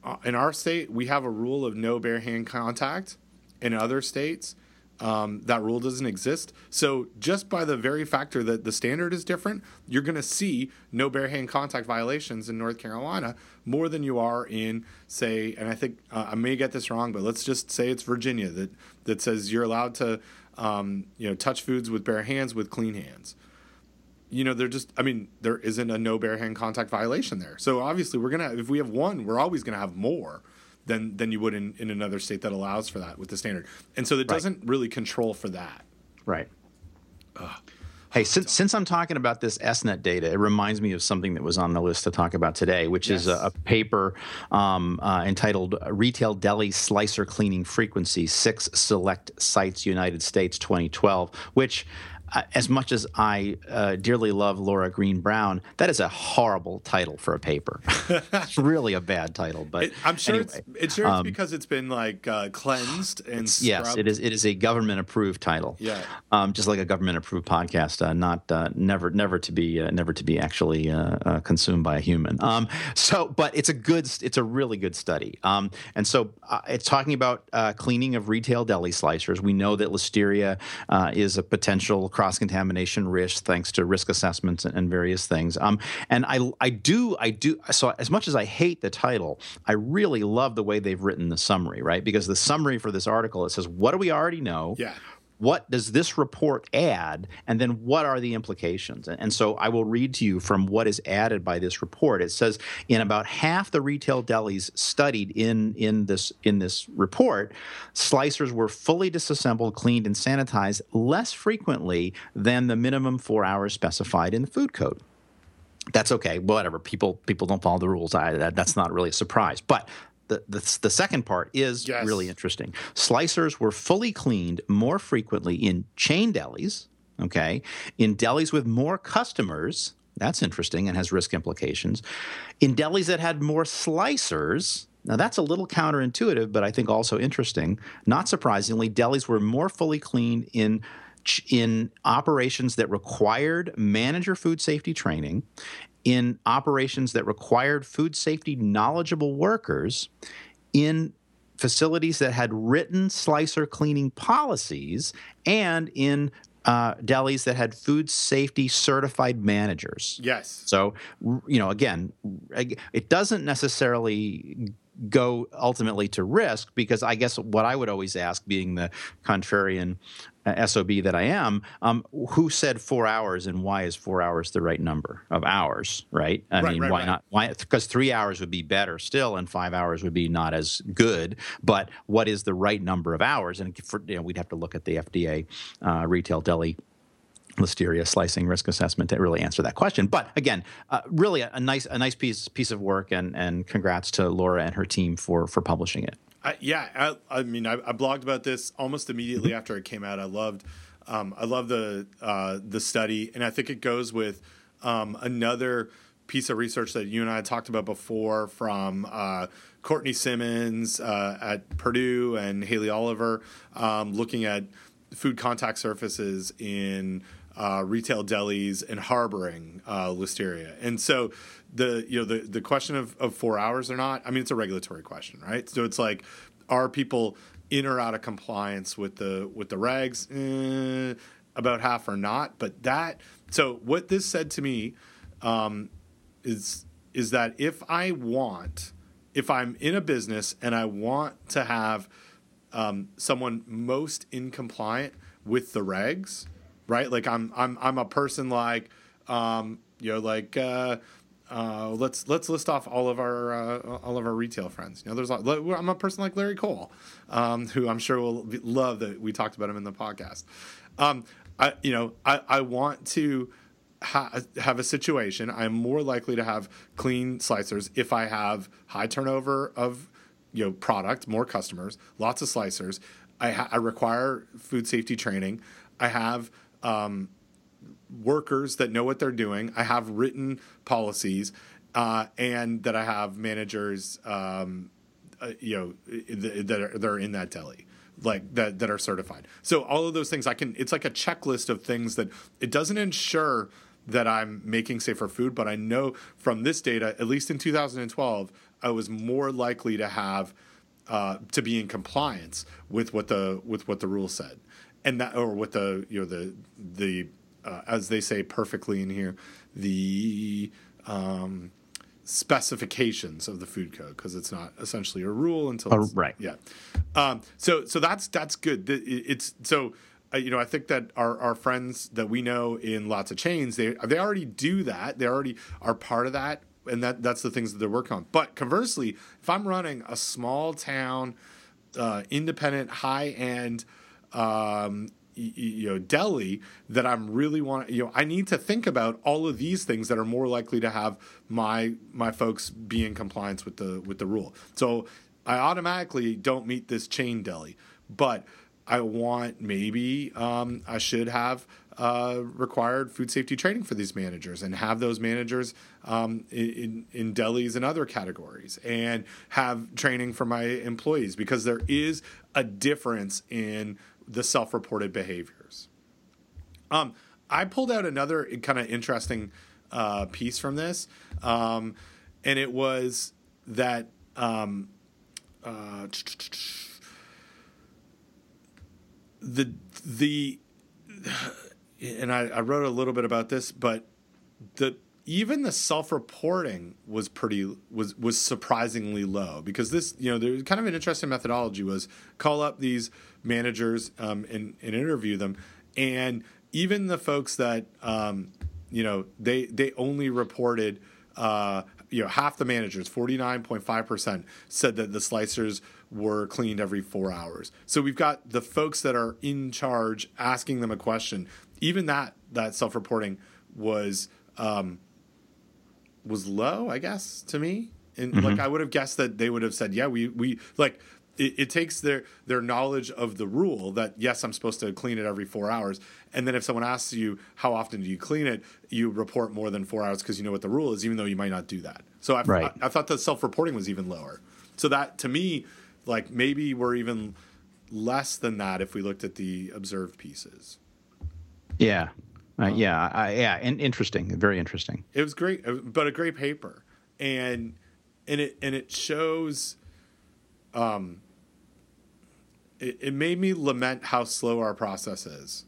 uh, in our state, we have a rule of no bare hand contact. In other states, um, that rule doesn't exist. So just by the very factor that the standard is different, you're going to see no bare hand contact violations in North Carolina more than you are in, say, and I think uh, I may get this wrong, but let's just say it's Virginia that that says you're allowed to, um, you know, touch foods with bare hands with clean hands. You know, they're just. I mean, there isn't a no bare hand contact violation there. So obviously, we're gonna. If we have one, we're always gonna have more than than you would in, in another state that allows for that with the standard. And so it doesn't really control for that. Right. Ugh. Hey, since, since I'm talking about this SNET data, it reminds me of something that was on the list to talk about today, which yes. is a, a paper um, uh, entitled Retail Deli Slicer Cleaning Frequency Six Select Sites United States 2012, which as much as I uh, dearly love Laura Green Brown, that is a horrible title for a paper. it's really a bad title, but it, I'm sure anyway, it's, it's sure um, it's because it's been like uh, cleansed and yes, it is. It is a government approved title. Yeah, um, just like a government approved podcast, uh, not uh, never never to be uh, never to be actually uh, consumed by a human. Um, so, but it's a good, it's a really good study. Um, and so it's talking about cleaning of retail deli slicers. We know that listeria is a potential cross contamination risk thanks to risk assessments and various things. Um, and I, I do, I do. So as much as I hate the title, I really love the way they've written the summary, right? Because the summary for this article it says, "What do we already know?" Yeah what does this report add? And then what are the implications? And, so i will read to you from what is added by this report. It says in about half the retail delis studied in in this in this report slicers were fully disassembled cleaned and sanitized less frequently than the minimum four hours specified in the food code. That's okay. Whatever. People people don't follow the rules. I, that, that's not really a surprise. But the, the, the second part is yes. really interesting. Slicers were fully cleaned more frequently in chain delis, okay, in delis with more customers. That's interesting and has risk implications. In delis that had more slicers, now that's a little counterintuitive, but I think also interesting. Not surprisingly, delis were more fully cleaned in in operations that required manager food safety training in operations that required food safety knowledgeable workers in facilities that had written slicer cleaning policies and in uh, delis that had food safety certified managers. Yes. So, you know, again, it doesn't necessarily go ultimately to risk because I guess what I would always ask, being the contrarian uh, SOB that I am, um, who said four hours and why is four hours the right number of hours, right? I right, mean, right, why right. not? Why? Because three hours would be better still, and five hours would be not as good. But what is the right number of hours? And for, you know, we'd have to look at the FDA uh, retail deli listeria slicing risk assessment to really answer that question. But again, uh, really a, a, nice a nice piece piece of work, and and congrats to Laura and her team for for publishing it. I, yeah, I, I mean, I, I, blogged about this almost immediately mm-hmm. after it came out. I loved um, I love the uh, the study, and I think it goes with um, another piece of research that you and I had talked about before from uh, Courtney Simmons uh, at Purdue and Haley Oliver, um, looking at food contact surfaces in uh, retail delis and harboring uh, listeria. And so the you know the the question of, of four hours or not, I mean it's a regulatory question, right? So it's like, are people in or out of compliance with the with the regs? Eh, about half or not. But that so what this said to me um, is is that if I want if I'm in a business and I want to have um, someone most in compliant with the regs, right? Like I'm I'm I'm a person like um, you know like uh, uh, let's let's list off all of our uh, all of our retail friends. You know, there's a lot, I'm a person like Larry Cole, um, who I'm sure will love that we talked about him in the podcast. Um, I you know I, I want to ha- have a situation. I'm more likely to have clean slicers if I have high turnover of you know product, more customers, lots of slicers. I, ha- I require food safety training. I have um, workers that know what they're doing. I have written policies, uh, and that I have managers, um, uh, you know, that are, that are in that deli like that that are certified. So all of those things I can it's like a checklist of things that it doesn't ensure that I'm making safer food, but I know from this data, at least in 2012, I was more likely to have uh, to be in compliance with what the with what the rule said, and that or what the you know the the uh, as they say perfectly in here the um, specifications of the food code because it's not essentially a rule until oh, right. Yeah. Um, so so that's that's good. It's so uh, you know i think that our, our friends that we know in lots of chains they they already do that. They already are part of that and that that's the things that they're working on. But conversely if i'm running a small town uh, independent high end um, you know deli that I'm really want you know I need to think about all of these things that are more likely to have my my folks be in compliance with the with the rule. So I automatically don't meet this chain deli, but I want maybe um, I should have uh, required food safety training for these managers and have those managers um, in, in delis and other categories and have training for my employees because there is a difference in the self-reported behaviors. Um, I pulled out another kind of interesting uh, piece from this, um, and it was that um, uh, the the and I, I wrote a little bit about this, but the even the self-reporting was pretty was was surprisingly low because this you know there's kind of an interesting methodology was call up these managers um, and, and interview them and even the folks that um, you know they they only reported uh, you know half the managers 49.5% said that the slicers were cleaned every four hours so we've got the folks that are in charge asking them a question even that that self-reporting was um, was low, I guess, to me. And mm-hmm. like I would have guessed that they would have said, yeah, we we like it, it, takes their their knowledge of the rule that yes, I'm supposed to clean it every four hours, and then if someone asks you how often do you clean it, you report more than four hours because you know what the rule is, even though you might not do that. So I, right. I, I thought the self reporting was even lower. So that to me, like maybe we're even less than that if we looked at the observed pieces. Yeah, uh, yeah, I, yeah, and interesting, very interesting. It was great, but a great paper, and and it and it shows. Um, it, it made me lament how slow our process is.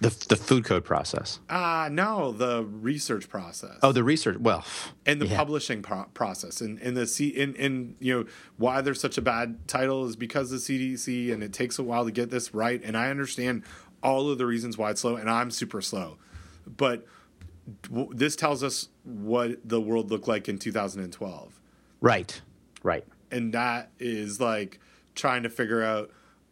The, the food code process. Ah, uh, no, the research process. Oh, the research. Well, and the yeah. publishing pro- process, and and the C, and, and you know why there's such a bad title is because the CDC, and it takes a while to get this right. And I understand all of the reasons why it's slow, and I'm super slow. But w- this tells us what the world looked like in 2012. Right, right. And that is like trying to figure out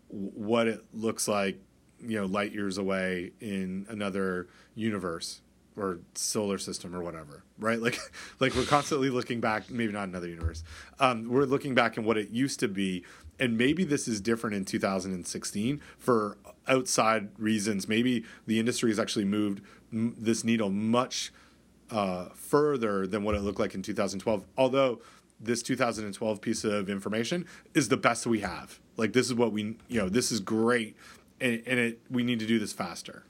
what it looks like, you know, light years away in another universe or solar system or whatever, right? Like, like we're constantly looking back. Maybe not another universe. Um, we're looking back in what it used to be, and maybe this is different in 2016 for outside reasons. Maybe the industry has actually moved m- this needle much uh, further than what it looked like in 2012. Although this 2012 piece of information is the best we have. Like this is what we, you know, this is great, and, and it we need to do this faster.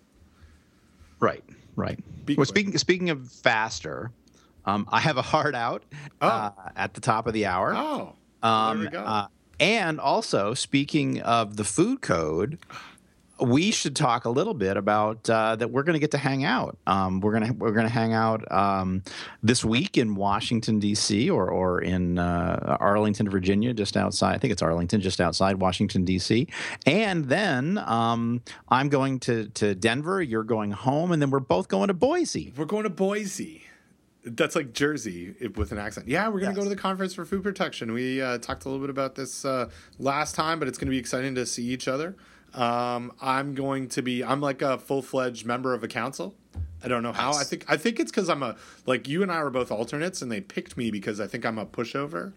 Right, right. Be well, quick. speaking speaking of faster, um, I have a hard out oh. uh, at the top of the hour. Oh, um, there we go. Uh, and also, speaking of the food code, we should talk a little bit about uh, that. We're going to get to hang out. Um, we're gonna we're gonna hang out um, this week in Washington D.C. or or in uh, Arlington, Virginia, just outside. I think it's Arlington, just outside Washington D.C. And then um, I'm going to to Denver. You're going home, and then we're both going to Boise. We're going to Boise. That's like Jersey with an accent. Yeah, we're going to Yes. go to the conference for food protection. We uh, talked a little bit about this uh, last time, but it's going to be exciting to see each other. Um, I'm going to be. I'm like a full fledged member of a council. I don't know how. I think. I think it's because I'm a like you and I were both alternates, and they picked me because I think I'm a pushover,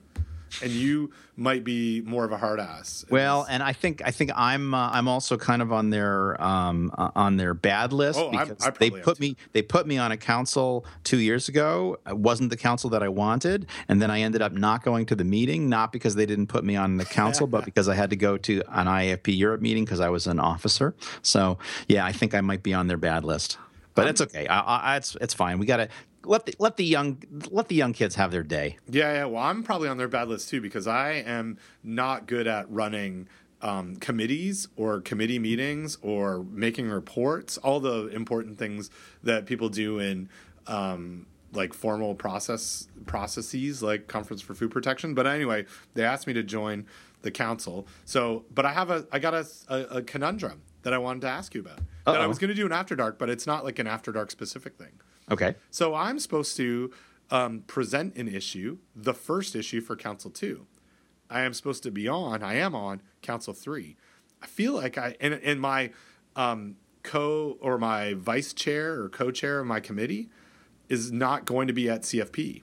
and you might be more of a hard ass. Well, and I think I think I'm uh, I'm also kind of on their um, uh, on their bad list Oh, because I they put me they put me on a council two years ago. It wasn't the council that I wanted, and then I ended up not going to the meeting, not because they didn't put me on the council, but because I had to go to an IAFP Europe meeting because I was an officer. So yeah, I think I might be on their bad list, but it's okay. I, I, it's it's fine. We got to let the let the young let the young kids have their day. Yeah, yeah. Well, I'm probably on their bad list too because I am not good at running um, committees or committee meetings or making reports. All the important things that people do in um, like formal process processes, like Conference for Food Protection. But anyway, they asked me to join the council. So, but I have a I got a, a, a conundrum that I wanted to ask you about. That I was going to do an after dark, but it's not like an after dark specific thing. Okay. So I'm supposed to um, present an issue, the first issue for Council Two. I am supposed to be on. I am on Council Three. I feel like I and, and my um, co or my vice chair or co-chair of my committee is not going to be at CFP.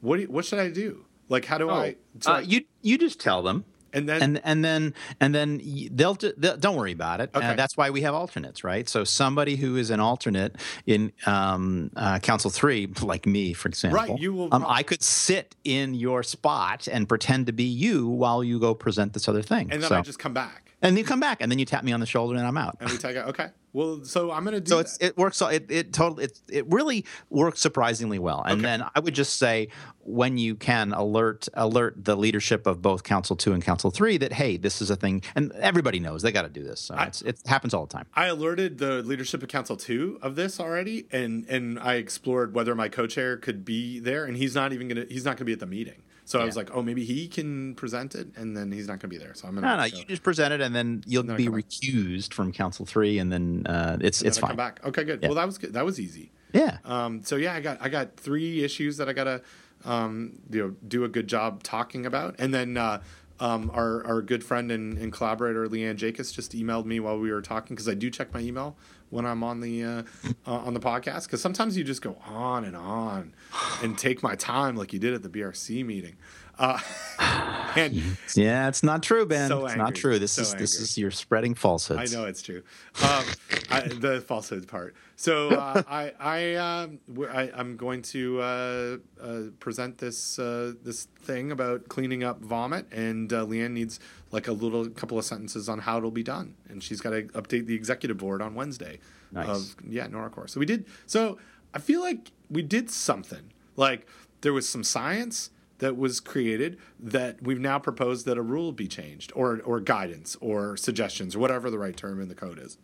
What do you, what should I do? Like how do I? so Uh, I- you you just tell them. And then and and then and then they'll, they'll don't worry about it. Okay. Uh, that's why we have alternates, right? So somebody who is an alternate in um, uh, Council Three, like me, for example, right? you will Um, I could sit in your spot and pretend to be you while you go present this other thing. and then so, I just come back and you come back and then you tap me on the shoulder and I'm out. and we take out. Okay, well, so I'm gonna do So it works. It it totally it it really works surprisingly well. And Okay. then I would just say when you can alert alert the leadership of both Council Two and Council Three that hey, this is a thing, and everybody knows they got to do this. So it's, it happens all the time. I alerted the leadership of Council Two of this already, and and I explored whether my co-chair could be there, and he's not even gonna he's not gonna be at the meeting. So I was like, oh, maybe he can present it, and then he's not gonna be there. So I'm gonna No, no, go. you just present it, and then you'll then be come back. recused from Council Three, and then uh, it's And it's then fine. come back. Okay, good. Yeah. Well, that was good. That was easy. Yeah. Um, so yeah, I got I got three issues that I gotta um, you know do a good job talking about, and then uh, um, our our good friend and, and collaborator Lee-Ann Jaykus just emailed me while we were talking because I do check my email when I'm on the uh, uh, on the podcast because sometimes you just go on and on and take my time like you did at the BRC meeting. Uh, and Yeah, it's not true, Ben. So it's not true. This So is this angry. is you're spreading falsehoods. I know it's true. Um, I, the falsehood part. So uh, I, I, um, I, am going to uh, uh, present this uh, this thing about cleaning up vomit, and uh, Lee-Ann needs like a little couple of sentences on how it'll be done, and she's got to update the executive board on Wednesday. Nice. Of yeah, NoroCORE. So we did. So I feel like we did something. Like there was some science that was created that we've now proposed that a rule be changed or or guidance or suggestions or whatever the right term in the code is.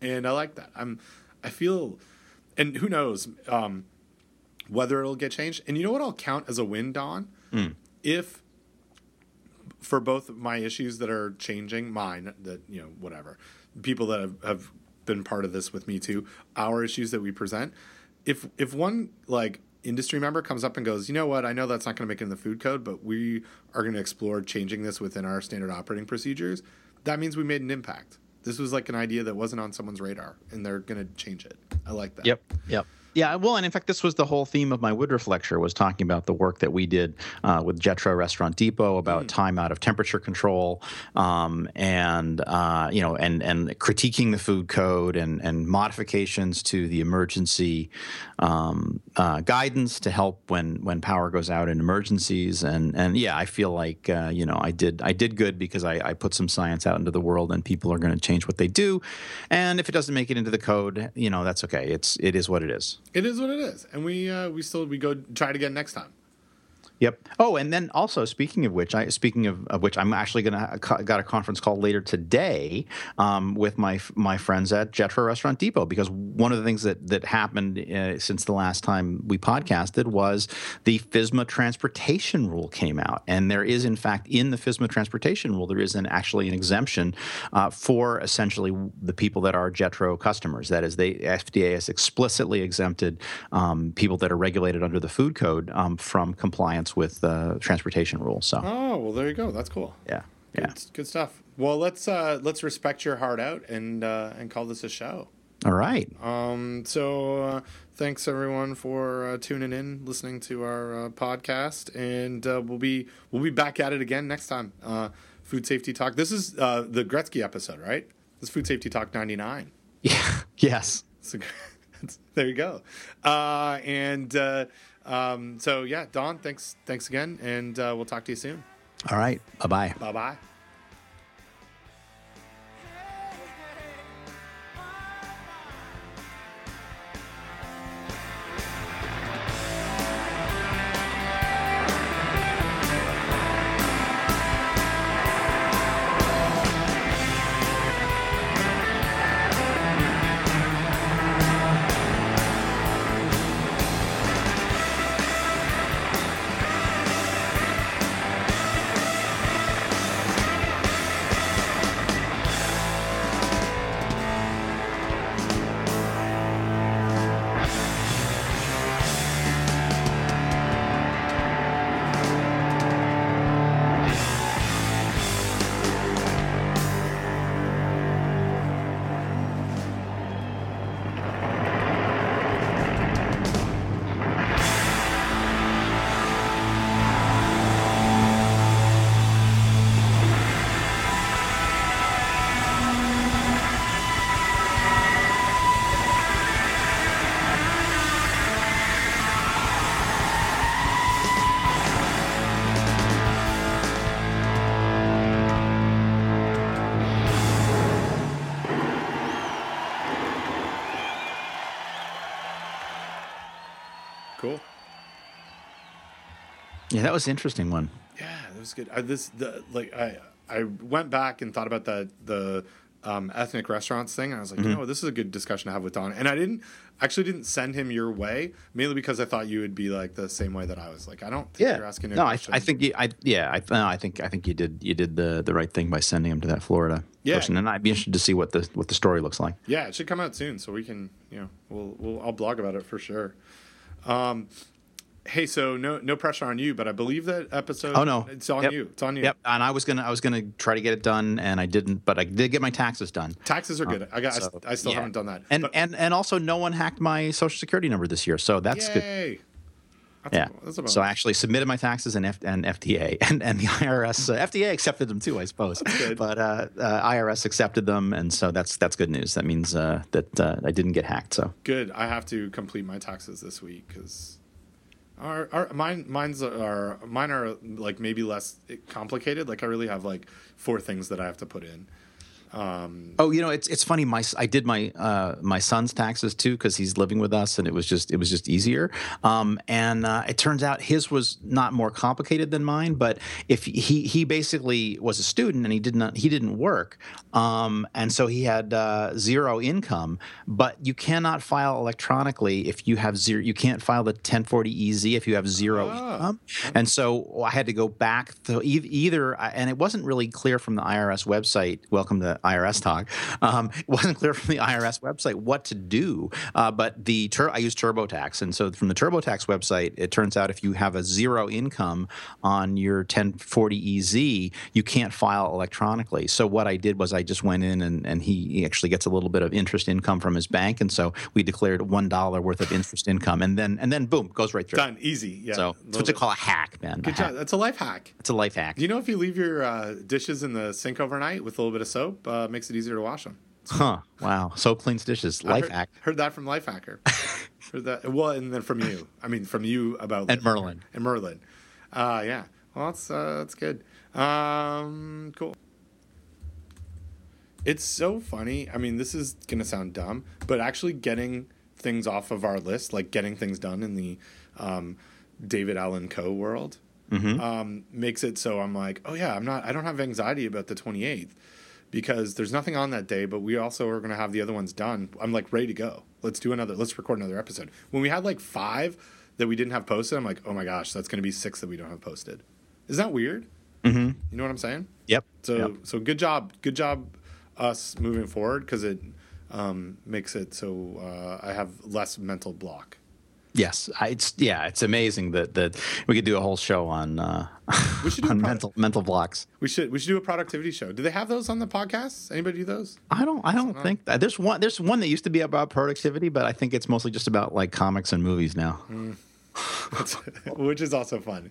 And I like that. I'm I feel and who knows um, whether it'll get changed. And you know what I'll count as a win, Don? If for both my issues that are changing, mine that you know whatever, people that have, have been part of this with me too, our issues that we present. If if one like industry member comes up and goes, you know what, I know that's not going to make it in the food code, but we are going to explore changing this within our standard operating procedures. That means we made an impact. This was like an idea that wasn't on someone's radar, and they're going to change it. I like that. Yep. Yep. Yeah, well, and in fact, this was the whole theme of my Woodruff lecture was talking about the work that we did uh, with Jetro Restaurant Depot about time out of temperature control, um, and uh, you know, and and critiquing the food code and and modifications to the emergency um, uh, guidance to help when when power goes out in emergencies. And and yeah, I feel like uh, you know I did I did good because I, I put some science out into the world, and people are going to change what they do. And if it doesn't make it into the code, you know, that's okay. It's it is what it is. It is what it is, and we uh, we still we go try it again next time. Yep. Oh, and then also speaking of which, I speaking of, of which, I'm actually to got a conference call later today um, with my my friends at Jetro Restaurant Depot because one of the things that that happened uh, since the last time we podcasted was the FSMA transportation rule came out, and there is in fact in the FSMA transportation rule there is an actually an exemption uh, for essentially the people that are Jetro customers. That is, the FDA has explicitly exempted um, people that are regulated under the food code um, from compliance with the transportation rules. So, oh well, there you go. That's cool. Yeah, yeah, good, good stuff. Well, let's uh, let's respect your heart out and uh, and call this a show. All right. Um. So, uh, thanks everyone for uh, tuning in, listening to our uh, podcast, and uh, we'll be we'll be back at it again next time. Uh, food safety talk. This is uh, the Gretzky episode, right? This is food safety talk ninety nine. Yeah. Yes. So, there you go. Uh, and uh, um, so yeah, Don, thanks thanks again, and uh, we'll talk to you soon. All right. Bye bye. Bye bye. Yeah, that was an interesting one. Yeah, that was good. I, this the like I I went back and thought about the the um, ethnic restaurants thing. And I was like, you know, this is a good discussion to have with Don. And I didn't actually didn't send him your way mainly because I thought you would be like the same way that I was. Like, I don't think Yeah. you're asking. No, I. I think you, I yeah, I, no, I think I think you did you did the the right thing by sending him to that Florida Yeah. person, and I'd be interested to see what the what the story looks like. Yeah, it should come out soon, so we can, you know, we'll, we'll I'll blog about it for sure. Um, hey, so no no pressure on you, but I believe that episode. Oh no, it's on Yep. you. It's on you. Yep, and I was gonna I was gonna try to get it done, and I didn't, but I did get my taxes done. Taxes are good. I got. I So, st- I, still yeah. haven't done that. And But- and and also, no one hacked my social security number this year, so that's good. yay. That's Yeah. A, that's a So I actually submitted my taxes and, F- and FTA and, and the IRS uh, FDA accepted them too, I suppose. good. But uh, uh, IRS accepted them, and so that's that's good news. That means uh, that uh, I didn't get hacked. So good. I have to complete my taxes this week because our, our mine mine's are mine are like maybe less complicated. Like I really have like four things that I have to put in. Oh, you know, it's it's funny. My I did my uh, my son's taxes too because he's living with us, and it was just it was just easier. Um, and uh, it turns out his was not more complicated than mine. But if he he basically was a student and he did not he didn't work, um, and so he had uh, zero income. But you cannot file electronically if you have zero. You can't file the 1040 EZ if you have zero income. And so I had to go back to either, and it wasn't really clear from the IRS website. Welcome to IRS talk. Um, it wasn't clear from the IRS website what to do. Uh, but the tur- I use TurboTax, and so from the TurboTax website, it turns out if you have a zero income on your 1040 EZ, you can't file electronically. So what I did was I just went in, and, and he, actually gets a little bit of interest income from his bank, and so we declared one dollar worth of interest income, and then and then boom, goes right through. Done easy. Yeah. So it's what you call a hack, man. Good A hack. job. That's a life hack. It's a life hack. Do you know, if you leave your uh, dishes in the sink overnight with a little bit of soap, uh, makes it easier to wash them. Huh. Wow. Soap cleans dishes. Life heard, hack. Heard that from Life Lifehacker. heard that. Well, and then from you. I mean, from you about And. Merlin. And Merlin. Uh, yeah. Well, that's uh, that's good. Um, cool. It's so funny. I mean, this is gonna sound dumb, but actually getting things off of our list, like getting things done in the um, David Allen Co. world, um, makes it so I'm like, oh yeah, I'm not. I don't have anxiety about the 28th because there's nothing on that day. But we also are going to have the other ones done. I'm like ready to go. Let's do another. Let's record another episode. When we had like five that we didn't have posted, I'm like, oh my gosh, that's going to be six that we don't have posted. Is that weird? Mm-hmm. You know what I'm saying? Yep. So Yep. so good job, good job, us moving forward because it um, makes it so uh, I have less mental block. Yes, I, it's yeah, it's amazing that that we could do a whole show on uh, We should do on mental mental blocks. We should we should do a productivity show. Do they have those on the podcast? Anybody do those? I don't I don't think that there's one there's one that used to be about productivity, but I think it's mostly just about like comics and movies now. Which is also fun.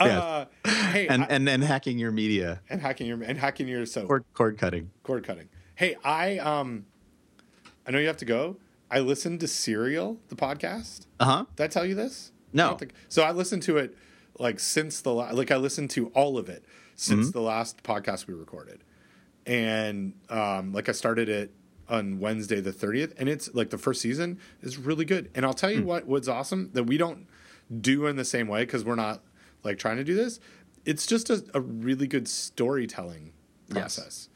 Yes. Uh, hey, And I- and and hacking your media, and hacking your and hacking your so cord cord cutting. cord cutting. Hey, I um, I know you have to go. I listened to Serial, the podcast. Uh huh. Did I tell you this? No. I think- so I listened to it like since the la- like I listened to all of it since Mm-hmm. the last podcast we recorded, and um, like I started it on Wednesday the thirtieth, and it's like the first season is really good. And I'll tell you what what's awesome that we don't do in the same way because we're not like trying to do this. It's just a, a really good storytelling Yes.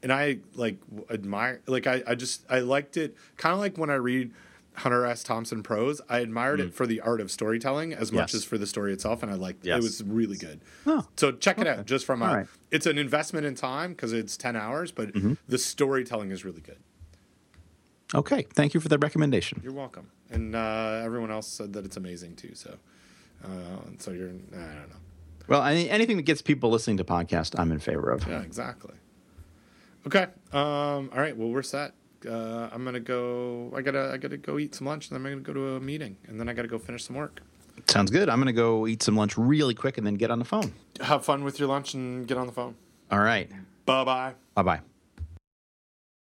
Process and I like admire like I, I just I liked it kind of like when I read Hunter S. Thompson prose. I admired it for the art of storytelling as much Mm. As for the story itself, and I liked Yes. it was really good. Oh, so check it out just from a, All right. it's an investment in time because it's ten hours, but Mm-hmm. the storytelling is really good. Okay, thank you for the recommendation. You're welcome, and uh, everyone else said that it's amazing too. So, uh, so you're I don't know. Well, any, anything that gets people listening to podcast, I'm in favor of. Yeah, exactly. Okay. Um, all right. Well, we're set. Uh, I'm gonna go. I gotta. I gotta go eat some lunch, and then I'm gonna go to a meeting, and then I gotta go finish some work. Sounds good. I'm gonna go eat some lunch really quick and then get on the phone. Have fun with your lunch and get on the phone. All right. Bye bye. Bye bye.